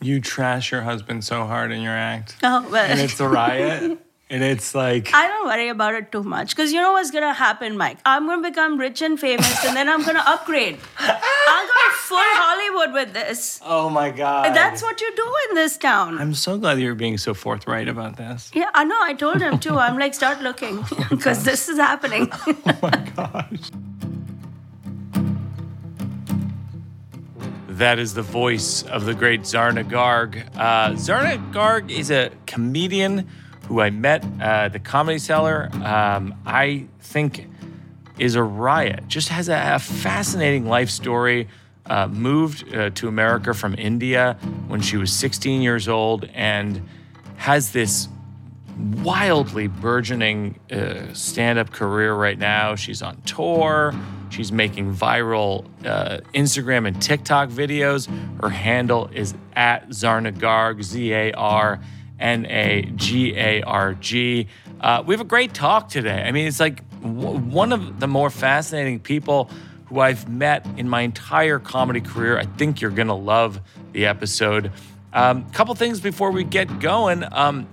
You trash your husband so hard in your act. Oh, well. And it's a riot. and it's like I don't worry about it too much because you know what's gonna happen, Mike. I'm gonna become rich and famous, and then I'm gonna upgrade. I'll go full Hollywood with this. Oh my god. That's what you do in this town. I'm so glad you're being so forthright about this. yeah, I know. I told him too. I'm like, start looking because this is happening. Oh my gosh. That is the voice of the great Zarna Garg. Uh, Zarna Garg is a comedian who I met uh, the Comedy Cellar. Um, I think is a riot. Just has a, a fascinating life story. Uh, moved uh, to America from India when she was 16 years old and has this wildly burgeoning uh, stand up career right now. She's on tour. She's making viral uh, Instagram and TikTok videos. Her handle is at Zarna Garg, Z A R N A G A R G. Uh, we have a great talk today. I mean, it's like w- one of the more fascinating people who I've met in my entire comedy career. I think you're going to love the episode. A um, couple things before we get going. Um,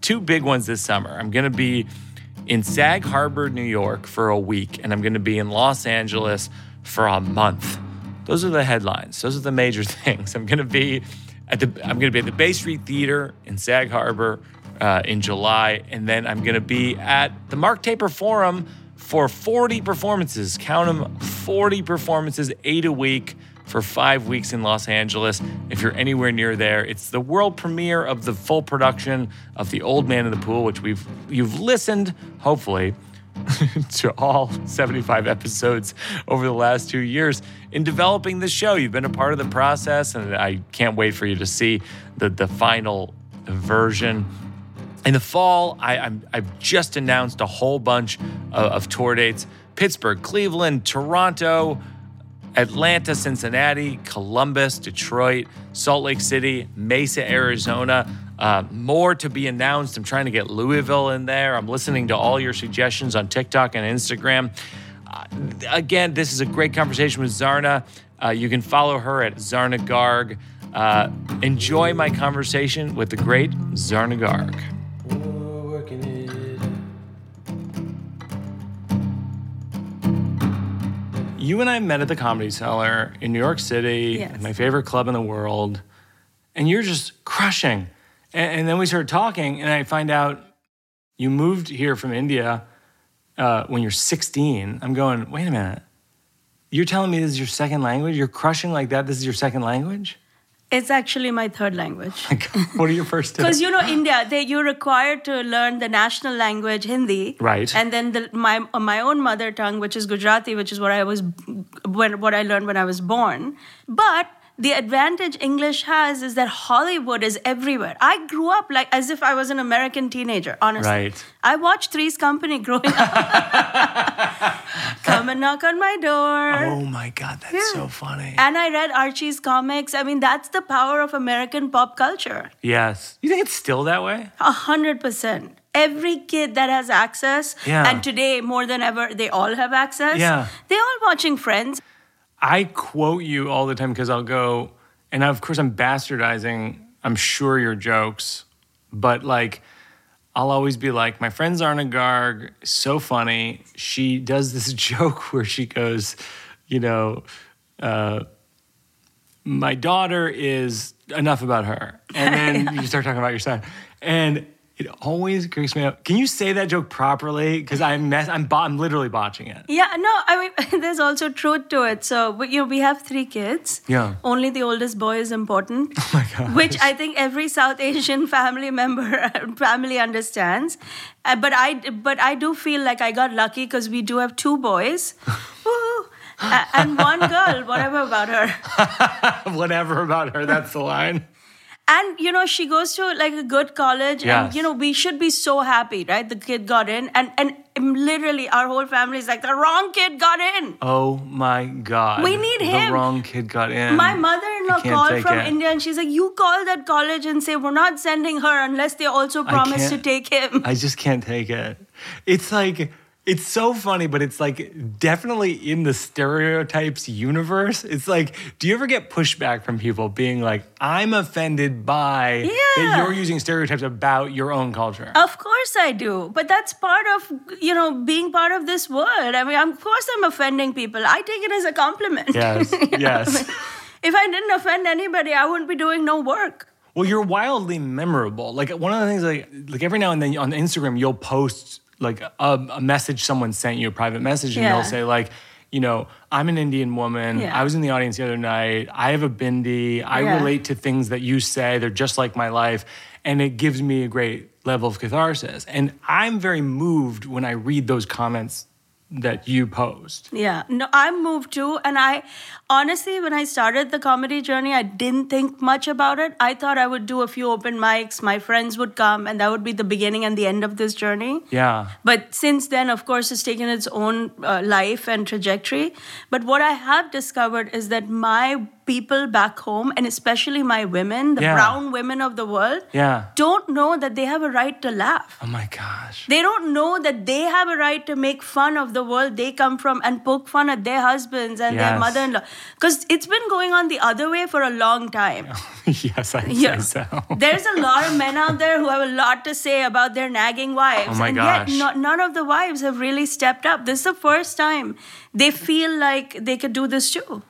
two big ones this summer. I'm going to be in Sag Harbor, New York for a week, and I'm going to be in Los Angeles for a month. Those are the headlines. Those are the major things. I'm going to be at the I'm going to be at the Bay Street Theater in Sag Harbor uh, in July, and then I'm going to be at the Mark Taper Forum for 40 performances. Count them, 40 performances, eight a week for five weeks in Los Angeles. If you're anywhere near there, it's the world premiere of the full production of The Old Man in the Pool, which we've you've listened, hopefully, to all 75 episodes over the last two years in developing this show. You've been a part of the process, and I can't wait for you to see the, the final version. In the fall, I, I've just announced a whole bunch of, of tour dates Pittsburgh, Cleveland, Toronto, Atlanta, Cincinnati, Columbus, Detroit, Salt Lake City, Mesa, Arizona. Uh, more to be announced. I'm trying to get Louisville in there. I'm listening to all your suggestions on TikTok and Instagram. Uh, again, this is a great conversation with Zarna. Uh, you can follow her at Zarna Garg. Uh, enjoy my conversation with the great Zarna Garg. You and I met at the Comedy Cellar in New York City, Yes. my favorite club in the world, and you're just crushing. And, and then we started talking, and I find out you moved here from India uh, when you're 16. I'm going, wait a minute. You're telling me this is your second language? You're crushing like that? This is your second language? It's actually my third language. What are your first two? Because you know, India, they, you're required to learn the national language, Hindi, Right. And then the, my my own mother tongue, which is Gujarati, which is what I was when what I learned when I was born. But the advantage English has is that Hollywood is everywhere. I grew up like as if I was an American teenager. Honestly, Right. I watched Three's Company growing up. Come and knock on my door. Oh my God, that's so funny. And I read Archie's comics. I mean, that's the power of American pop culture. yes. You think it's still that way? A hundred percent. Every kid that has access, Yeah. and today more than ever, they all have access. Yeah. They all watching Friends. I quote you all the time because I'll go, and of course I'm bastardizing, I'm sure your jokes, but like, I'll always be like, my friend Zarna Garg, so funny. She does this joke where she goes, you know, uh, my daughter is enough about her. And then you start talking about your son. And it always creeps me up. Can you say that joke properly? Because I'm, mess- I'm, bo- I'm literally botching it. Yeah, no, I mean, there's also truth to it. So, but, you know, we have three kids. Yeah. Only the oldest boy is important. Oh my God. Which I think every South Asian family member family understands. Uh, but I but I do feel like I got lucky because we do have two boys. Uh, and one girl, whatever about her. Whatever about her, that's the line. And you know, she goes to like a good college, Yes. and you know, we should be so happy, right? The kid got in, and and literally our whole family is like, the wrong kid got in. Oh my God. We need him. the wrong kid got in. My mother-in-law called from it. India, and she's like, "You call that college and say we're not sending her unless they also promise to take him." I just can't take it. It's like It's so funny, but it's like definitely in the stereotypes universe. It's like, do you ever get pushback from people being like, I'm offended by that you're using stereotypes about your own culture? Of course I do. But that's part of, you know, being part of this world. I mean, of course I'm offending people. I take it as a compliment. Yes, yes. If I didn't offend anybody, I wouldn't be doing no work. Well, you're wildly memorable. Like one of the things, like like every now and then on Instagram, you'll post like a, a message someone sent you, a private message, and Yeah. they'll say like, you know, I'm an Indian woman. Yeah. I was in the audience the other night. I have a bindi. I Yeah. relate to things that you say. They're just like my life, and it gives me a great level of catharsis. And I'm very moved when I read those comments that you posed. Yeah, no, I'm moved too. And I honestly, when I started the comedy journey, I didn't think much about it. I thought I would do a few open mics, my friends would come, and that would be the beginning and the end of this journey. Yeah. But since then, of course, it's taken its own uh, life and trajectory. But what I have discovered is that my people back home, and especially my women, the Yeah. brown women of the world, Yeah. don't know that they have a right to laugh. Oh my gosh. They don't know that they have a right to make fun of the world they come from and poke fun at their husbands and their mother in law. Because it's been going on the other way for a long time. yes, I Yeah. say so. There's a lot of men out there who have a lot to say about their nagging wives. Oh my and gosh. yet, no, none of the wives have really stepped up. This is the first time they feel like they could do this too.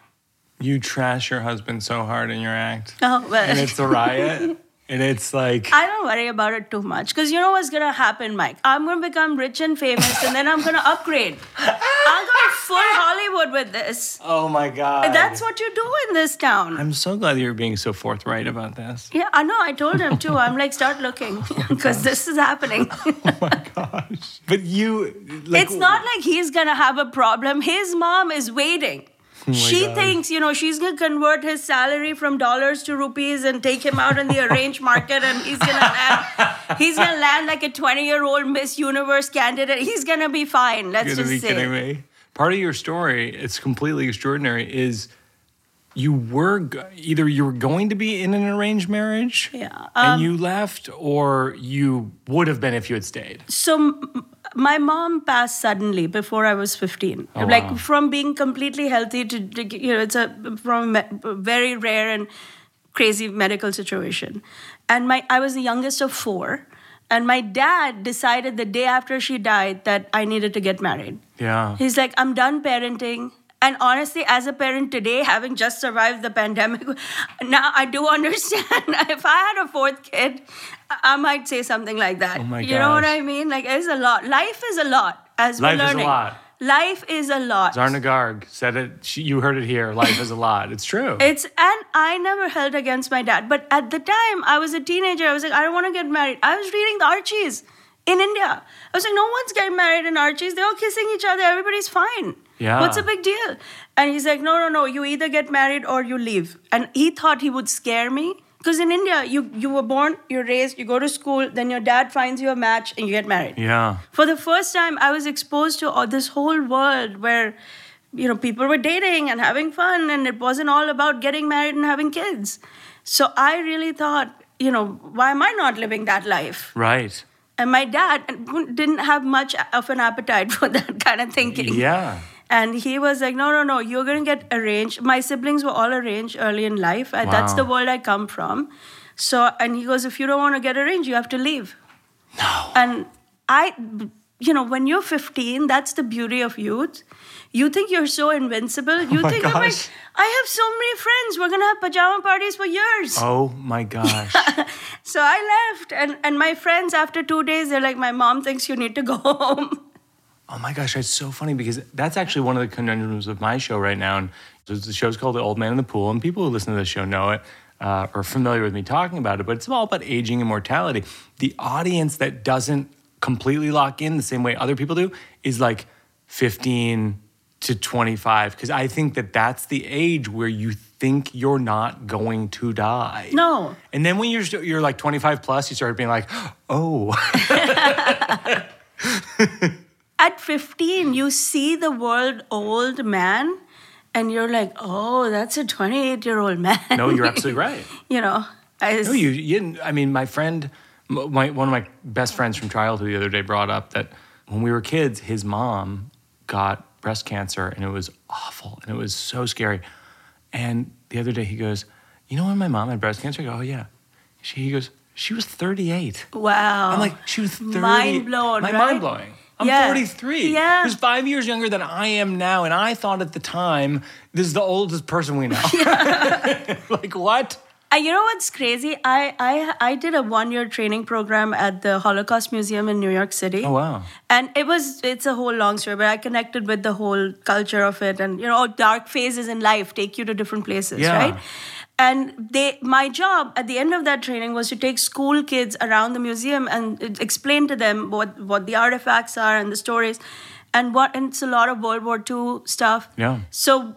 You trash your husband so hard in your act. Oh, well. and it's a riot. and it's like, I don't worry about it too much because you know what's gonna happen, Mike. I'm gonna become rich and famous, and then I'm gonna upgrade. I'll go to full Hollywood with this. oh my God. That's what you do in this town. I'm so glad you're being so forthright about this. Yeah, I know. I told him too. I'm like, start looking because this is happening. Oh my gosh. But you, like, it's not like he's gonna have a problem. His mom is waiting. She God. thinks, you know, she's gonna convert his salary from dollars to rupees and take him out in the arranged market, and he's gonna land. He's gonna land like a 20 year old Miss Universe candidate. He's gonna be fine. Let's You're just say. kidding me. Part of your story, it's completely extraordinary, is you were either you were going to be in an arranged marriage Yeah. Um, and you left, or you would have been if you had stayed. So my mom passed suddenly before I was 15. Oh, like wow. from being completely healthy to, to, you know, it's a from a very rare and crazy medical situation. And my I was the youngest of four. And my dad decided the day after she died that I needed to get married. Yeah. He's like, I'm done parenting. And honestly, as a parent today, having just survived the pandemic, now I do understand. if I had a fourth kid, I might say something like that. Oh my you know what. I mean? Like, it's a lot. Life is a lot, as Life we're is a learning. lot. Life is a lot. Zarna Garg said it. She, you heard it here. Life is a lot. It's true. It's and I never held against my dad. But at the time, I was a teenager. I was like, I don't want to get married. I was reading the Archies in India. I was like, no one's getting married in Archies. They're all kissing each other. Everybody's fine. Yeah. What's a big deal? And he's like, no, no, no. You either get married or you leave. And he thought he would scare me. Because in India, you, you were born, you're raised, you go to school, then your dad finds you a match and you get married yeah. for the first time i was exposed to all this whole world where you know people were dating and having fun and it wasn't all about getting married and having kids so i really thought you know why am i not living that life Right. and my dad didn't have much of an appetite for that kind of thinking Yeah. And he was like, no, no, no, you're going to get arranged. My siblings were all arranged early in life. and That's the world I come from. So, and he goes, if you don't want to get arranged, you have to leave. No. And I, you know, when you're 15, that's the beauty of youth. You think you're so invincible. Oh you Oh think, I'm like. I have so many friends. We're going to have pajama parties for years. Oh my gosh. So I left. And, and my friends, after two days, they're like, my mom thinks you need to go home. Oh my gosh, that's so funny because that's actually one of the conundrums of my show right now. And the show's called The Old Man in the Pool, and people who listen to this show know it uh, or are familiar with me talking about it. But it's all about aging and mortality. The audience that doesn't completely lock in the same way other people do is like 15 to 25, because I think that that's the age where you think you're not going to die. No. And then when you're you're like 25 plus, you start being like, oh, at 15 you see the world old man and you're like oh that's a 28 year old man no, you're absolutely right. you know I, No, you, you didn't. I mean, my friend, my, one of my best friends from childhood the other day brought up that when we were kids, his mom got breast cancer and it was awful and it was so scary. And the other day he goes, You know when my mom had breast cancer? I go, Oh, yeah. She, he goes, She was 38. Wow. I'm like, She was 30. Mind blown, My right? mind blowing. I'm Yeah. 43. Yeah. Who's five years younger than I am now. And I thought at the time, this is the oldest person we know. like, what? And you know what's crazy? I I I did a one year training program at the Holocaust Museum in New York City. Oh, wow. And it was it's a whole long story, but I connected with the whole culture of it and you know, dark phases in life take you to different places, Yeah. right? And they my job at the end of that training was to take school kids around the museum and uh, explain to them what what the artifacts are and the stories and what and it's a lot of World War II stuff. Yeah. So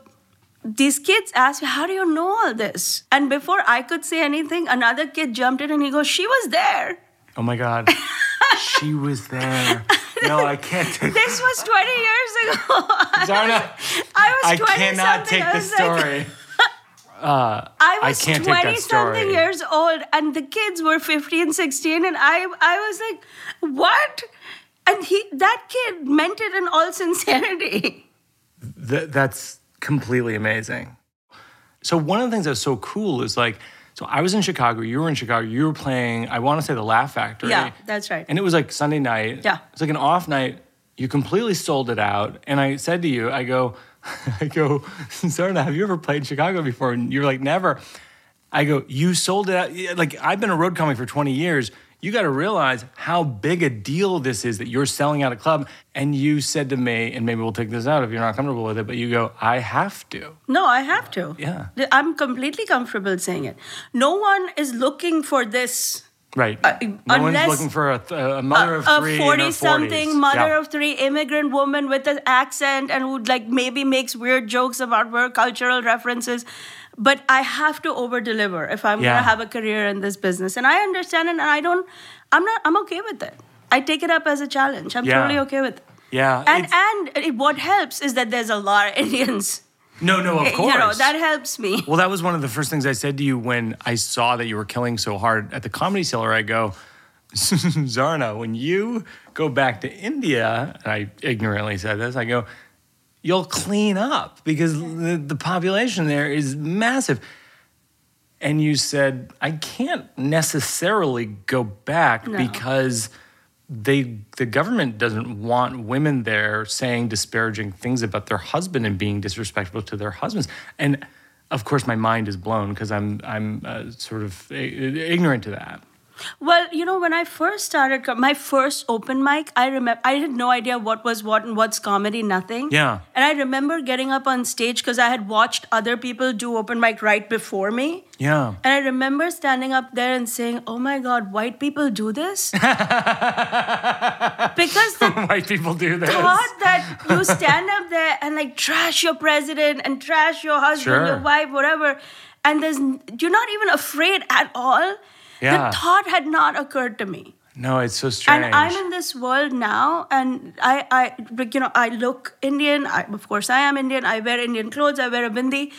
these kids asked me, How do you know all this? And before I could say anything, another kid jumped in and he goes, She was there. Oh, my God. she was there. No, I can't take This was 20 years ago. Zarna, I was I 20 cannot something. take I this was like- story. I I was can't take that 20 something years old and the kids were 15, 16, and I I was like, what? And he that kid meant it in all sincerity. Th- that's completely amazing. So one of the things that's so cool is like, so I was in Chicago, you were in Chicago, you were playing, I want to say the Laugh Factory. Yeah, that's right. And it was like Sunday night. Yeah. It's like an off night. You completely sold it out. And I said to you, I go, I go, Zarna, have you ever played Chicago before? And you're like, never. I go, you sold it out. Like I've been a road comic for 20 years. You got to realize how big a deal this is that you're selling out a club. And you said to me, and maybe we'll take this out if you're not comfortable with it, but you go, I have to. No, I have to. Yeah. I'm completely comfortable saying it. No one is looking for this Right. Uh, no unless- one's looking for a, th- a mother of three, a three. 40 something mother yeah. of three immigrant woman with an accent and who like maybe makes weird jokes about her cultural references but i have to over deliver if i'm Yeah. going to have a career in this business and i understand it and i don't i'm not i'm okay with it i take it up as a challenge i'm Yeah. totally okay with it Yeah. and and it, what helps is that there's a lot of indians no, no, of course. you know that helps me Well, that was one of the first things I said to you when I saw that you were killing so hard at the Comedy Cellar. I go, Zarna, when you go back to India, and I ignorantly said this, I go, you'll clean up because the, the population there is massive. And you said, I can't necessarily go back No. because they the government doesn't want women there saying disparaging things about their husband and being disrespectful to their husbands. And of course, my mind is blown because I'm I'm uh, sort of ignorant to that. Well, you know, when I first started, my first open mic, I remember I had no idea what was what and what's comedy, nothing. Yeah. And I remember getting up on stage because I had watched other people do open mic right before me. Yeah. And I remember standing up there and saying, "Oh my God, white people do this," because the White people do this. thought that you stand up there and like trash your president and trash your husband, Sure. your wife, whatever, and there's you're not even afraid at all. Yeah. The thought had not occurred to me. No, it's so strange. And I'm in this world now, and I, I, you know, I look Indian. I, of course, I am Indian. I wear Indian clothes. I wear a bindi.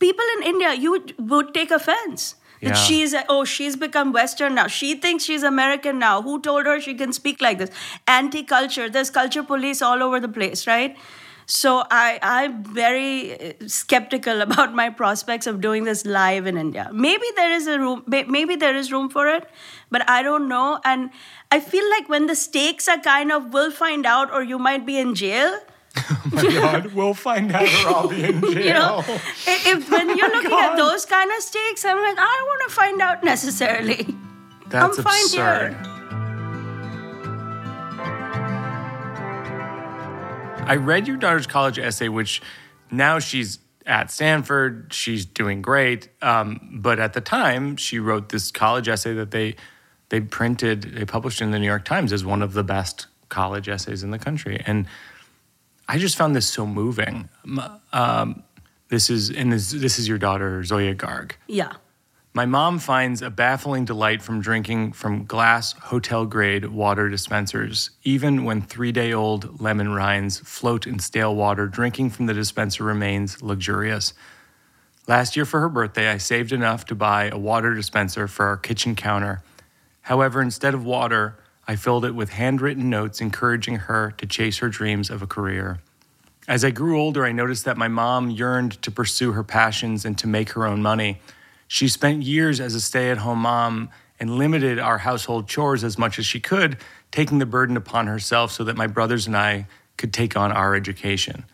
People in India, you would, would take offense. Yeah. That she's oh she's become Western now. She thinks she's American now. Who told her she can speak like this? Anti-culture. There's culture police all over the place, right? So I I'm very uh, skeptical about my prospects of doing this live in India. Maybe there is a room. Maybe there is room for it, but I don't know. And I feel like when the stakes are kind of, we'll find out, or you might be in jail. oh my God, we'll find out or I'll be in jail. You know, if, when you're looking at those kind of stakes, I'm like, I don't want to find out necessarily. That's I'm fine absurd. here. I read your daughter's college essay, which now she's at Stanford. She's doing great. Um, but at the time, she wrote this college essay that they they printed, they published in the New York Times as one of the best college essays in the country. And I just found this so moving. Um, this is and this, this is your daughter Zoya Garg. Yeah. My mom finds a baffling delight from drinking from glass hotel grade water dispensers, even when three day old lemon rinds float in stale water. Drinking from the dispenser remains luxurious. Last year for her birthday, I saved enough to buy a water dispenser for our kitchen counter. However, instead of water, I filled it with handwritten notes encouraging her to chase her dreams of a career. As I grew older, I noticed that my mom yearned to pursue her passions and to make her own money. She spent years as a stay at home mom and limited our household chores as much as she could, taking the burden upon herself so that my brothers and I could take on our education.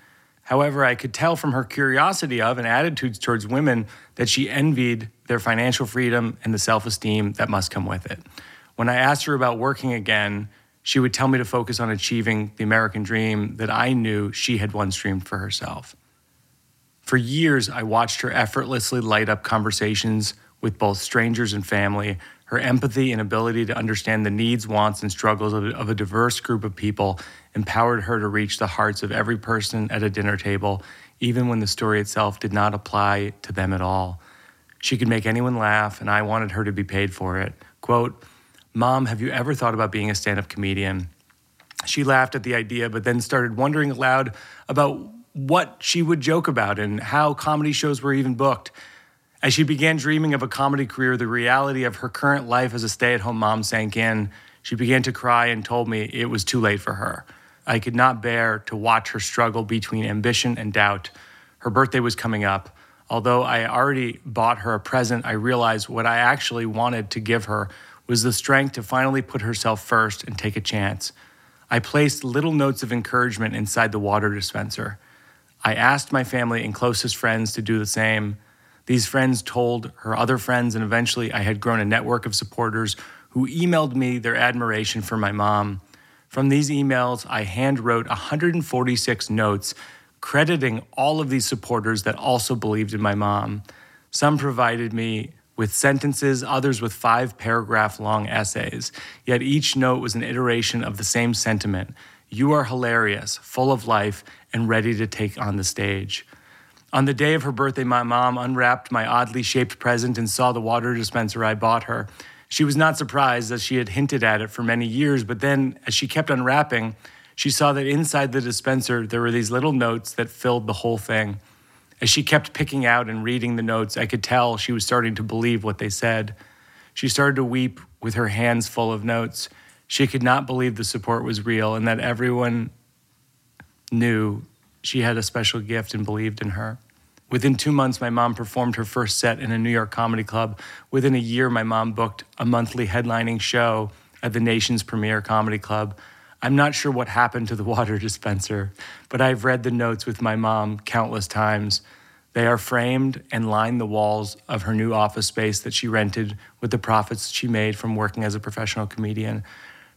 However, I could tell from her curiosity of and attitudes towards women that she envied their financial freedom and the self esteem that must come with it. When I asked her about working again, she would tell me to focus on achieving the American dream that I knew she had once dreamed for herself. For years, I watched her effortlessly light up conversations with both strangers and family. Her empathy and ability to understand the needs, wants, and struggles of, of a diverse group of people empowered her to reach the hearts of every person at a dinner table, even when the story itself did not apply to them at all. She could make anyone laugh, and I wanted her to be paid for it. Quote, Mom, have you ever thought about being a stand up comedian? She laughed at the idea, but then started wondering aloud about what she would joke about and how comedy shows were even booked. As she began dreaming of a comedy career, the reality of her current life as a stay at home mom sank in. She began to cry and told me it was too late for her. I could not bear to watch her struggle between ambition and doubt. Her birthday was coming up. Although I already bought her a present, I realized what I actually wanted to give her was the strength to finally put herself first and take a chance. I placed little notes of encouragement inside the water dispenser. I asked my family and closest friends to do the same. These friends told her other friends, and eventually I had grown a network of supporters who emailed me their admiration for my mom. From these emails, I handwrote 146 notes crediting all of these supporters that also believed in my mom. Some provided me with sentences, others with five paragraph long essays. Yet each note was an iteration of the same sentiment You are hilarious, full of life, and ready to take on the stage. On the day of her birthday, my mom unwrapped my oddly shaped present and saw the water dispenser I bought her. She was not surprised as she had hinted at it for many years, but then as she kept unwrapping, she saw that inside the dispenser there were these little notes that filled the whole thing. As she kept picking out and reading the notes, I could tell she was starting to believe what they said. She started to weep with her hands full of notes. She could not believe the support was real and that everyone knew she had a special gift and believed in her. Within two months, my mom performed her first set in a New York comedy club. Within a year, my mom booked a monthly headlining show at the nation's premier comedy club. I'm not sure what happened to the water dispenser, but I've read the notes with my mom countless times. They are framed and line the walls of her new office space that she rented with the profits she made from working as a professional comedian.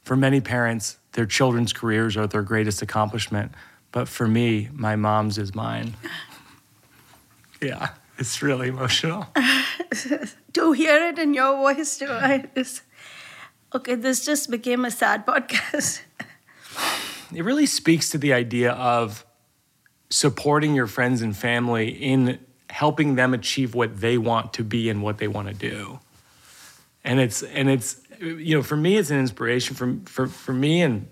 For many parents, their children's careers are their greatest accomplishment, but for me, my mom's is mine. Yeah, it's really emotional. to hear it in your voice too, I just, okay, this just became a sad podcast. it really speaks to the idea of supporting your friends and family in helping them achieve what they want to be and what they want to do. And it's and it's you know for me it's an inspiration for for for me and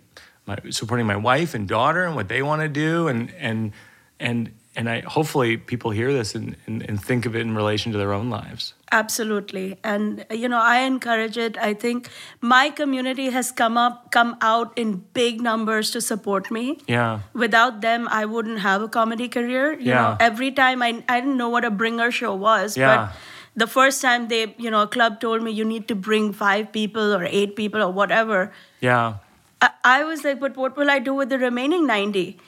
my, supporting my wife and daughter and what they want to do and and and and I hopefully people hear this and, and, and, think of it in relation to their own lives. Absolutely. And you know, I encourage it. I think my community has come up come out in big numbers to support me. Yeah. Without them I wouldn't have a comedy career. You yeah. know, every time I I didn't know what a bringer show was, yeah. but the first time they, you know, a club told me you need to bring five people or eight people or whatever. Yeah. I, I was like, but what will I do with the remaining 90?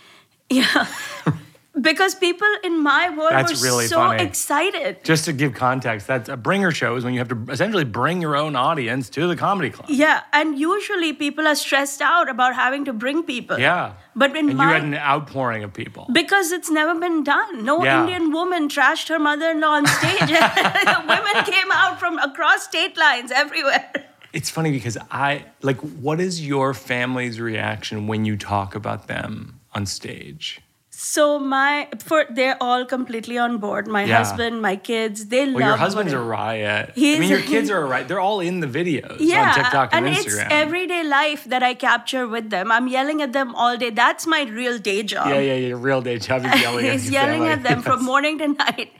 Yeah because people in my world that's were really so funny. excited. Just to give context, that's a bringer show is when you have to essentially bring your own audience to the comedy club. Yeah, and usually people are stressed out about having to bring people. Yeah. But in and my you had an outpouring of people. because it's never been done. No Yeah. Indian woman trashed her mother-in-law on stage. Women came out from across state lines everywhere. It's funny because I like what is your family's reaction when you talk about them on stage? So my for they're all completely on board. My Yeah. husband, my kids, they love. Well, your husband's a whatever. riot. I mean, your kids are a riot. They're all in the videos yeah, on TikTok and, and Instagram. it's everyday life that I capture with them. I'm yelling at them all day. That's my real day job. yeah, yeah, yeah. Real day job is yelling at He's your yelling family. at them from morning to night.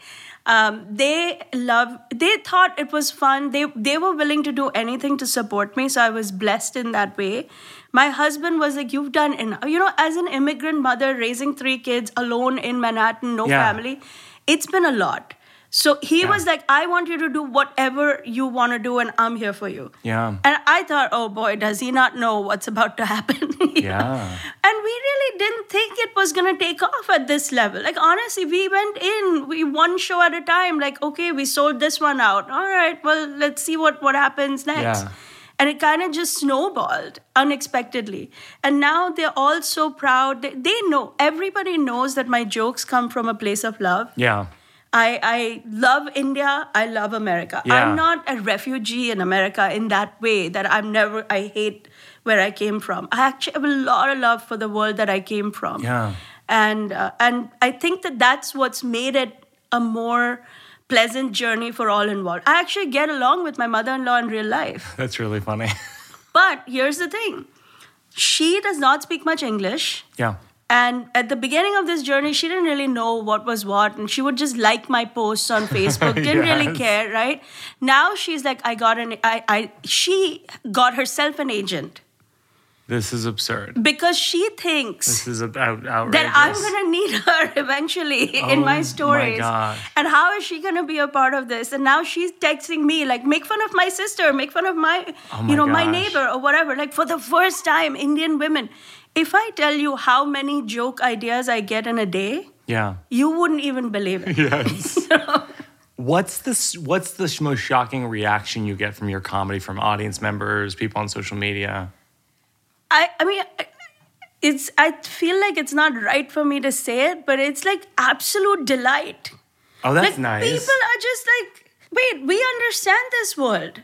Um, they love. They thought it was fun. They they were willing to do anything to support me. So I was blessed in that way. My husband was like, "You've done enough." You know, as an immigrant mother raising three kids alone in Manhattan, no Yeah. family, it's been a lot. So he Yeah. was like, "I want you to do whatever you want to do, and I'm here for you." Yeah. And I thought, "Oh boy, does he not know what's about to happen?" Yeah. And we really didn't think it was going to take off at this level. Like, honestly, we went in, we one show at a time. Like, okay, we sold this one out. All right, well, let's see what, what happens next. Yeah. And it kind of just snowballed unexpectedly. And now they're all so proud. They, they know, everybody knows that my jokes come from a place of love. Yeah. I, I love India. I love America. Yeah. I'm not a refugee in America in that way that I'm never, I hate where I came from. I actually have a lot of love for the world that I came from. Yeah. And, uh, and I think that that's what's made it a more pleasant journey for all involved. I actually get along with my mother in law in real life. That's really funny. But here's the thing she does not speak much English. yeah. And at the beginning of this journey, she didn't really know what was what. And she would just like my posts on Facebook, didn't really care, right? Now she's like, I got an, I, I, she got herself an agent This is absurd. because she thinks This is out, outrageous. that I'm gonna need her eventually in Oh my my stories. gosh. And how is she gonna be a part of this? And now she's texting me like, make fun of my sister, make fun of my, Oh my you know, my neighbor or whatever. Like for the first time, Indian women. If I tell you how many joke ideas I get in a day, Yeah. you wouldn't even believe it. Yes. What's the What's the most shocking reaction you get from your comedy from audience members, people on social media? I, I mean, it's. I feel like it's not right for me to say it, but it's like absolute delight. Oh, that's like nice. people are just like, wait, we understand this world.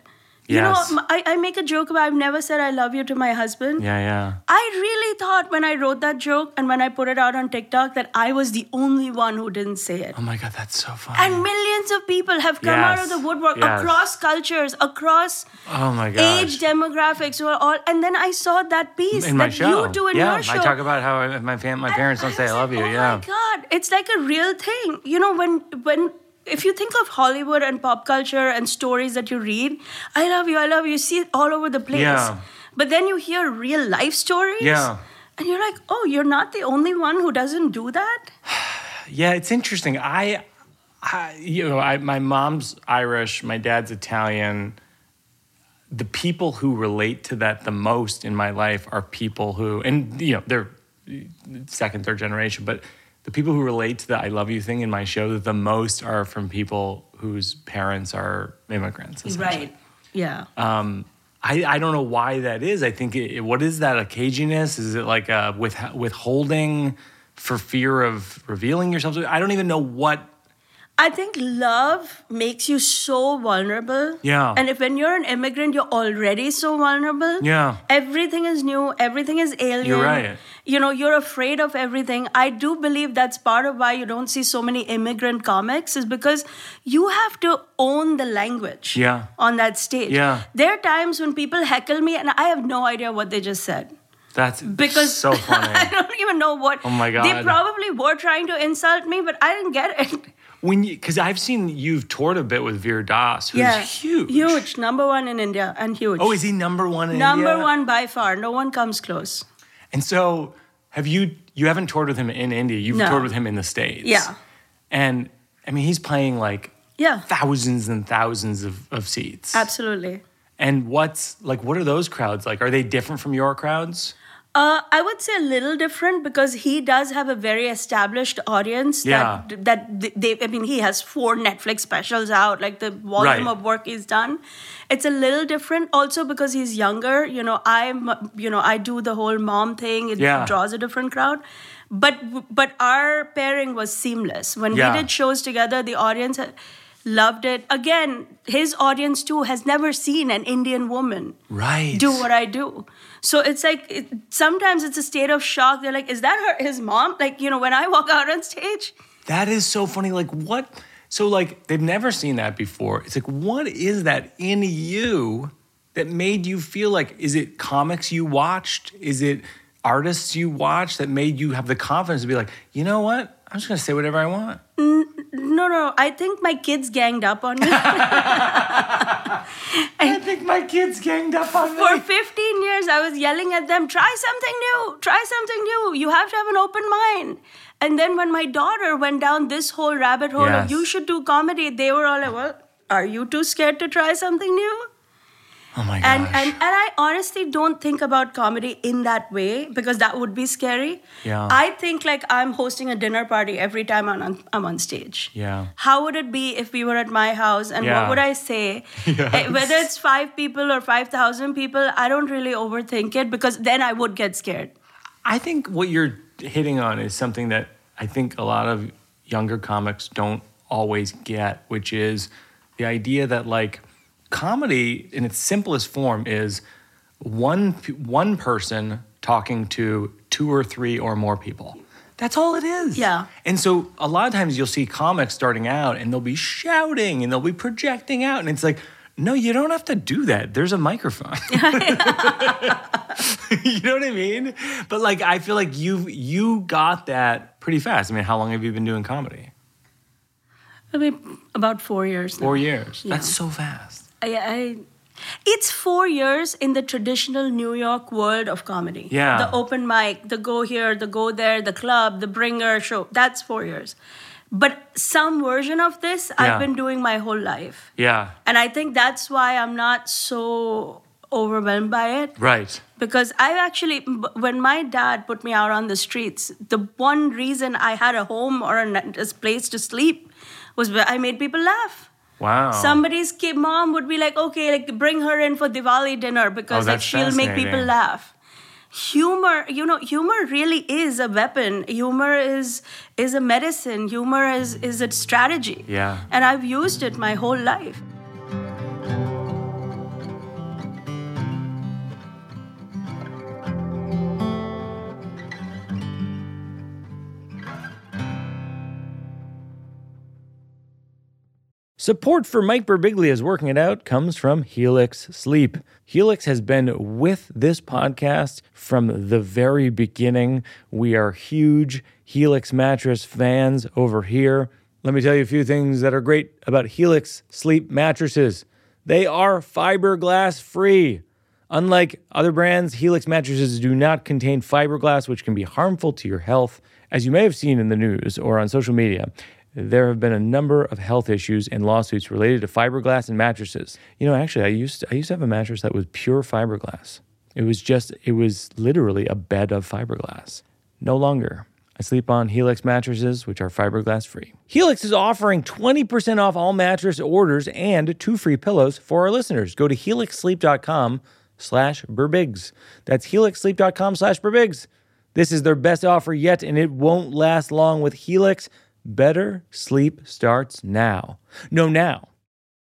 You Yes. know, I make a joke about I've never said I love you to my husband. yeah, yeah. I really thought when I wrote that joke and when I put it out on TikTok that I was the only one who didn't say it. Oh my god, that's so funny. And millions of people have come out of the woodwork Yes. across cultures, across oh my gosh. age demographics, who are all. And then I saw that piece in my that show. you do in yeah, your show. I talk about how my fam- my And parents don't say I love like, you. Oh yeah. my god, it's like a real thing. You know, when when if you think of Hollywood and pop culture and stories that you read, I love you, I love you, you see it all over the place. Yeah. But then you hear real life stories. Yeah. And you're like, oh, you're not the only one who doesn't do that? Yeah, it's interesting. I, I you know, I, my mom's Irish, my dad's Italian. The people who relate to that the most in my life are people who, and you know, they're second, third generation, but the people who relate to the "I love you" thing in my show the most are from people whose parents are immigrants. Right. Yeah. Um, I, I don't know why that is. I think it, what is that a caginess? Is it like a with, withholding for fear of revealing yourself? I don't even know what. I think love makes you so vulnerable. Yeah. And if when you're an immigrant, you're already so vulnerable. Yeah. Everything is new, everything is alien. You're right. You know, you're afraid of everything. I do believe that's part of why you don't see so many immigrant comics, is because you have to own the language Yeah. on that stage. Yeah. There are times when people heckle me and I have no idea what they just said. That's Because so funny. I don't even know what. Oh my god! They probably were trying to insult me, but I didn't get it. When you because I've seen you've toured a bit with Veer Das, who's yeah. huge. Huge. Number one in India and huge. Oh, is he number one in India? Number India? one by far. No one comes close. And so, have you? You haven't toured with him in India. You've No. toured with him in the states. Yeah. And I mean, he's playing like Yeah. thousands and thousands of, of seats. Absolutely. And what's like? What are those crowds like? Are they different from your crowds? Uh, I would say a little different because he does have a very established audience. Yeah. That, that they, I mean, he has four Netflix specials out, like the volume Right. of work he's done. It's a little different also because he's younger. You know, I'm, you know, I do the whole mom thing. It Yeah. draws a different crowd. But but our pairing was seamless. When Yeah. we did shows together, the audience had- loved it. Again, his audience too has never seen an Indian woman Right. do what I do. So it's like it, sometimes it's a state of shock. They're like, "Is that her? His mom?" Like you know, when I walk out on stage, That is so funny. Like what? So like they've never seen that before. It's like what is that in you that made you feel like? Is it comics you watched? Is it artists you watched that made you have the confidence to be like, you know what? I'm just gonna say whatever I want. no, no, no. I think my kids ganged up on me. I think my kids ganged up on me. For 15 years, I was yelling at them, try something new, try something new. You have to have an open mind. And then when my daughter went down this whole rabbit hole Yes. of you should do comedy, they were all like, well, are you too scared to try something new? Oh my gosh. And, and and I honestly don't think about comedy in that way because that would be scary. Yeah. I think like I'm hosting a dinner party every time I'm on, I'm on stage. Yeah. How would it be if we were at my house and Yeah. what would I say? Eh, Whether it's five people or 5,000 people, I don't really overthink it because then I would get scared. I think what you're hitting on is something that I think a lot of younger comics don't always get, which is the idea that like comedy in its simplest form is one one person talking to two or three or more people. That's all it is. Yeah. And so a lot of times you'll see comics starting out and they'll be shouting and they'll be projecting out and it's like no, you don't have to do that. There's a microphone. you know what I mean? But like I feel like you you got that pretty fast. I mean, how long have you been doing comedy? I mean, about four years now. Four years. Yeah. That's so fast. I, I, it's four years in the traditional New York world of comedy. Yeah. The open mic, the go here, the go there, the club, the bringer show. That's four years. But some version of this Yeah. I've been doing my whole life. Yeah. And I think that's why I'm not so overwhelmed by it. Right. Because I actually, when my dad put me out on the streets, the one reason I had a home or a, a place to sleep was I made people laugh. Wow. Somebody's kid mom would be like, okay, like bring her in for Diwali dinner because Oh, like she'll make people laugh. Humor, you know, humor really is a weapon. Humor is is a medicine. Humor is is a strategy. Yeah. And I've used it my whole life. Support for Mike Birbiglia's Working It Out comes from Helix Sleep. Helix has been with this podcast from the very beginning. We are huge Helix mattress fans over here. Let me tell you a few things that are great about Helix Sleep mattresses. They are fiberglass free. Unlike other brands, Helix mattresses do not contain fiberglass, which can be harmful to your health. As you may have seen in the news or on social media, there have been a number of health issues and lawsuits related to fiberglass and mattresses. You know, actually, I used to, I used to have a mattress that was pure fiberglass. It was just, it was literally a bed of fiberglass. No longer. I sleep on Helix mattresses, which are fiberglass free. Helix is offering 20% off all mattress orders and two free pillows for our listeners. Go to helixsleep.com slash birbigs. That's helixsleep.com slash birbigs. This is their best offer yet, and it won't last long with Helix. Better sleep starts now. No, now.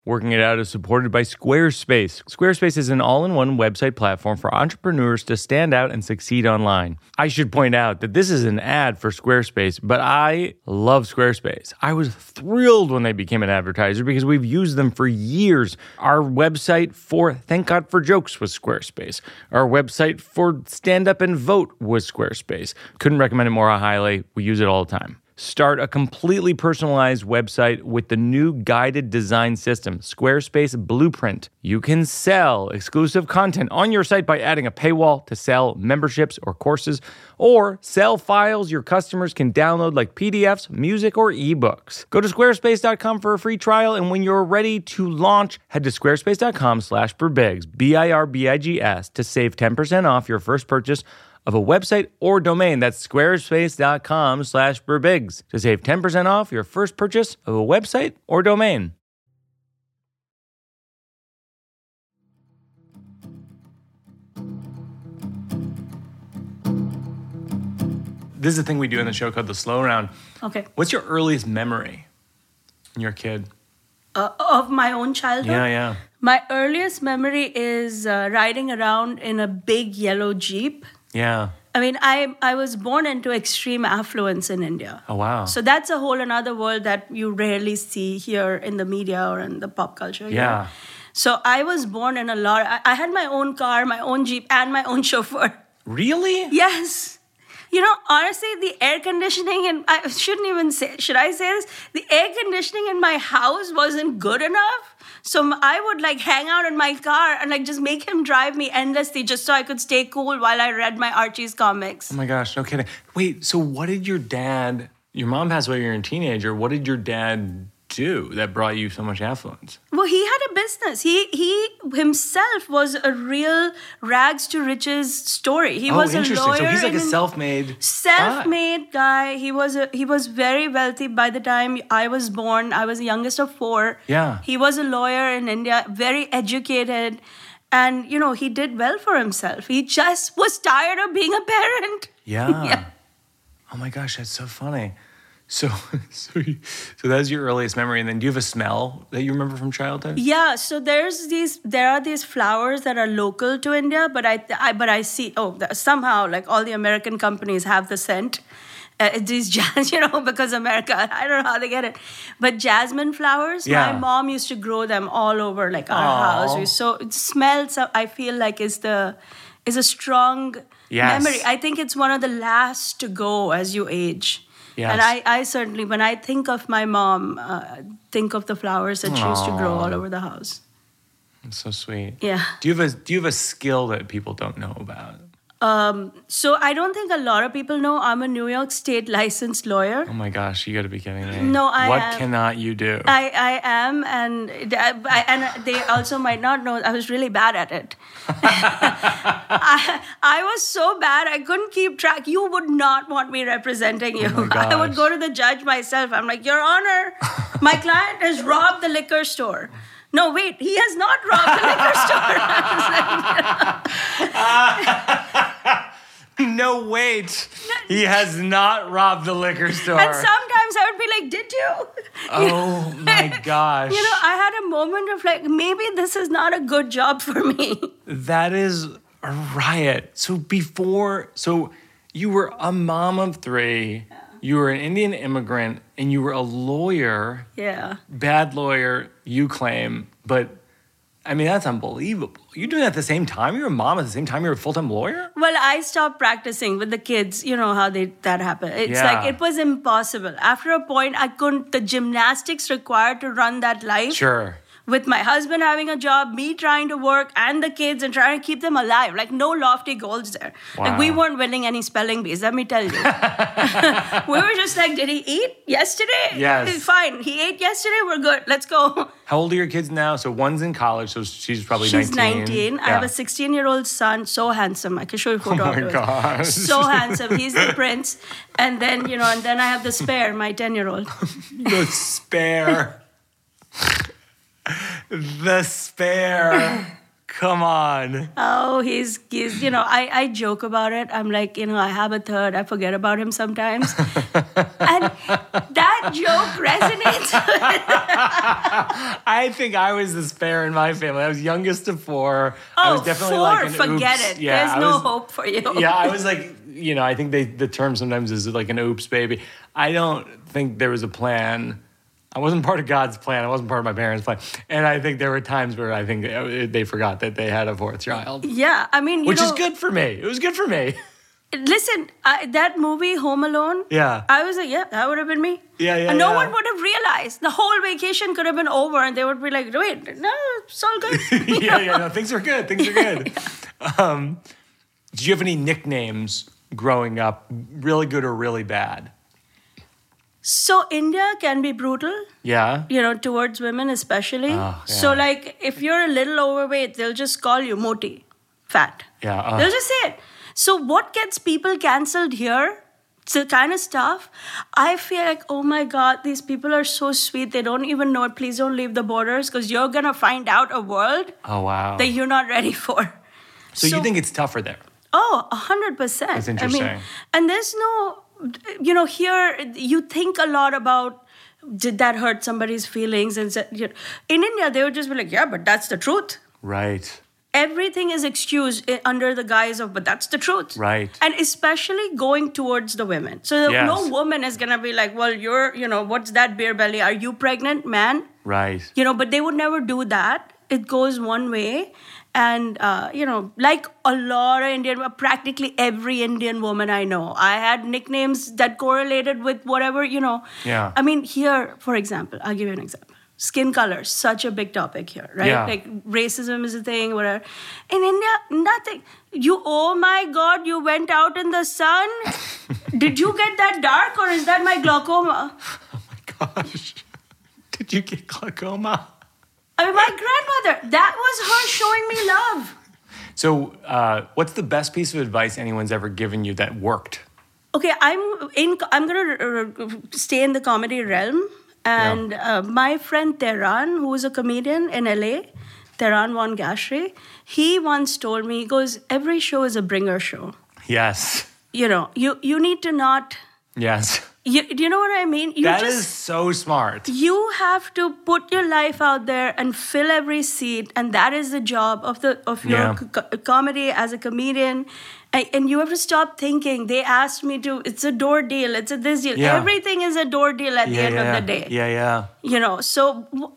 Working It Out is supported by Squarespace. Squarespace is an all in one website platform for entrepreneurs to stand out and succeed online. I should point out that this is an ad for Squarespace, but I love Squarespace. I was thrilled when they became an advertiser because we've used them for years. Our website for Thank God for Jokes was Squarespace. Our website for Stand Up and Vote was Squarespace. Couldn't recommend it more highly. We use it all the time. Start a completely personalized website with the new guided design system, Squarespace Blueprint. You can sell exclusive content on your site by adding a paywall to sell memberships or courses, or sell files your customers can download like PDFs, music, or ebooks. Go to squarespace.com for a free trial, and when you're ready to launch, head to squarespace.com slash birbigs, B-I-R-B-I-G-S, to save 10% off your first purchase of a website or domain. That's squarespace.com slash birbigs to save 10% off your first purchase of a website or domain. This is a thing we do in the show called the slow round. Okay. What's your earliest memory when you're a kid? Uh, of my own childhood. Yeah, yeah. My earliest memory is uh, riding around in a big yellow Jeep. Yeah. I mean, I, I was born into extreme affluence in India. Oh, wow. So that's a whole another world that you rarely see here in the media or in the pop culture. Yeah. So I was born in a lot. I, I had my own car, my own Jeep, and my own chauffeur. Really? Yes. You know, honestly, the air conditioning and I shouldn't even say. Should I say this? The air conditioning in my house wasn't good enough. So I would like hang out in my car and like just make him drive me endlessly just so I could stay cool while I read my Archie's comics. Oh my gosh, no kidding. Wait, so what did your dad? Your mom passed away. when you were a teenager. What did your dad do that brought you so much affluence? Well, he had a business. He he himself was a real rags to riches story. He oh, was a lawyer. So he's like a self-made. guy. self-made guy he was a, he was very wealthy by the time i was born i was the youngest of four Yeah. he was a lawyer in india very educated and you know he did well for himself he just was tired of being a parent Yeah. Yeah. Oh my gosh, that's so funny. So, so, you, so that's your earliest memory, and then do you have a smell that you remember from childhood? yeah so there's these there are these flowers that are local to india but i, I but i see oh somehow like all the american companies have the scent uh, these jazz, you know, because America, I don't know how they get it. But jasmine flowers, Yeah. my mom used to grow them all over like our Aw. house. We- So it smells, I feel like is the is a strong Yes. memory. I think it's one of the last to go as you age. Yes. And I, I certainly, when I think of my mom, uh, think of the flowers that she used to grow all over the house. That's so sweet. Yeah. Do you have a Do you have a skill that people don't know about? Um, so I don't think a lot of people know I'm a New York State licensed lawyer. Oh my gosh, you got to be kidding me! No, I What am. cannot you do? I, I am, and I, and they also might not know I was really bad at it. I, I was so bad I couldn't keep track. You would not want me representing oh you. Oh I would go to the judge myself. I'm like, Your Honor, my client has robbed the liquor store. No, wait, he has not robbed the liquor store. I was like, no, wait. He has not robbed the liquor store. and sometimes I would be like, Did you? oh my gosh. You know, I had a moment of like, maybe this is not a good job for me. That is a riot. So before, so you were a mom of three, you were an Indian immigrant, and you were a lawyer, Yeah. bad lawyer, you claim, but I mean, that's unbelievable. You're doing that at the same time? You're a mom at the same time you're a full time lawyer? Well, I stopped practicing with the kids. You know how they that happened. It's Yeah. like it was impossible. After a point, I couldn't. The gymnastics required to run that life Sure. With my husband having a job, me trying to work, and the kids and trying to keep them alive. Like no lofty goals there. Like we weren't winning any spelling bees. Let me tell you. we were just like, did he eat yesterday? Yes. Fine. He ate yesterday. We're good. Let's go. How old are your kids now? So one's in college, so she's probably She's 19. 19. I have a 16 year old son, so handsome. I can show you Oh photo my gosh. So handsome. He's the prince. And then, you know, and then I have the spare, my 10 year old. the spare. The spare. Come on. Oh, he's, he's, you know, I, I joke about it. I'm like, you know, I have a third. I forget about him sometimes. and that joke resonates. I think I was the spare in my family. I was youngest of four. I Oh, was definitely four, like an forget oops. it. Yeah, There's I no was- hope for you. yeah, I was like, you know, I think they the term sometimes is like an oops baby. I don't think there was a plan. I wasn't part of God's plan. I wasn't part of my parents' plan. And I think there were times where I think uh, they forgot that they had a fourth child, Yeah, I mean, you which know, is good for me. It was good for me. Listen, I, that movie, Home Alone, Yeah. I was like, yeah, that would have been me. Yeah, yeah, And no yeah. one would have realized. The whole vacation could have been over and they would be like, wait, no, it's all good. yeah, yeah, no, things are good. Things are good. Um, did you have any nicknames growing up, really good or really bad? So India can be brutal, Yeah. you know, towards women especially. Oh, So like if you're a little overweight, they'll just call you moti, fat. Yeah. uh, They'll just say it. So what gets people cancelled here? It's the kind of stuff. I feel like, oh my God, these people are so sweet. They don't even know it. Please don't leave the borders because you're gonna find out a world oh wow. that you're not ready for. so, you think it's tougher there? Oh, a hundred percent. That's I interesting. mean, and there's no, you know, here you think a lot about did that hurt somebody's feelings, and you know, in India they would just be like, yeah, but that's the truth. Right. Everything is excused eh, under the guise of, but that's the truth. Right. And especially going towards the women. So Yes. no woman is gonna be like, well, you're, you know, what's that beer belly? Are you pregnant, man? Right. You know, but they would never do that. it goes one way. And, uh, you know, like a lot of Indian, practically every Indian woman I know, I had nicknames that correlated with whatever, you know. Yeah. I mean, here, for example, I'll give you an example. Skin color, such a big topic here, right? Yeah. Like racism is a thing, whatever. In India, nothing. You, oh my God, you went out in the sun. Did you get that dark or is that my glaucoma? Oh my gosh. Did you get glaucoma? I mean, my grandmother, that was her showing me love. So, uh, what's the best piece of advice anyone's ever given you that worked? Okay, I'm in. I'm gonna uh, stay in the comedy realm, and uh, my friend Tehran, who is a comedian in LA, Tehran Von Ghasri, he once told me, he goes, every show is a bringer show. Yes. You know, you you need to not. Yes. You, do you know what I mean? You That just is so smart. you have to put your life out there and fill every seat and that is the job of the of your Yeah. co- comedy as a comedian and, and you have to stop thinking they asked me to it's a door deal it's a this deal Yeah. everything is a door deal at the end yeah. of the day Yeah, yeah. you know so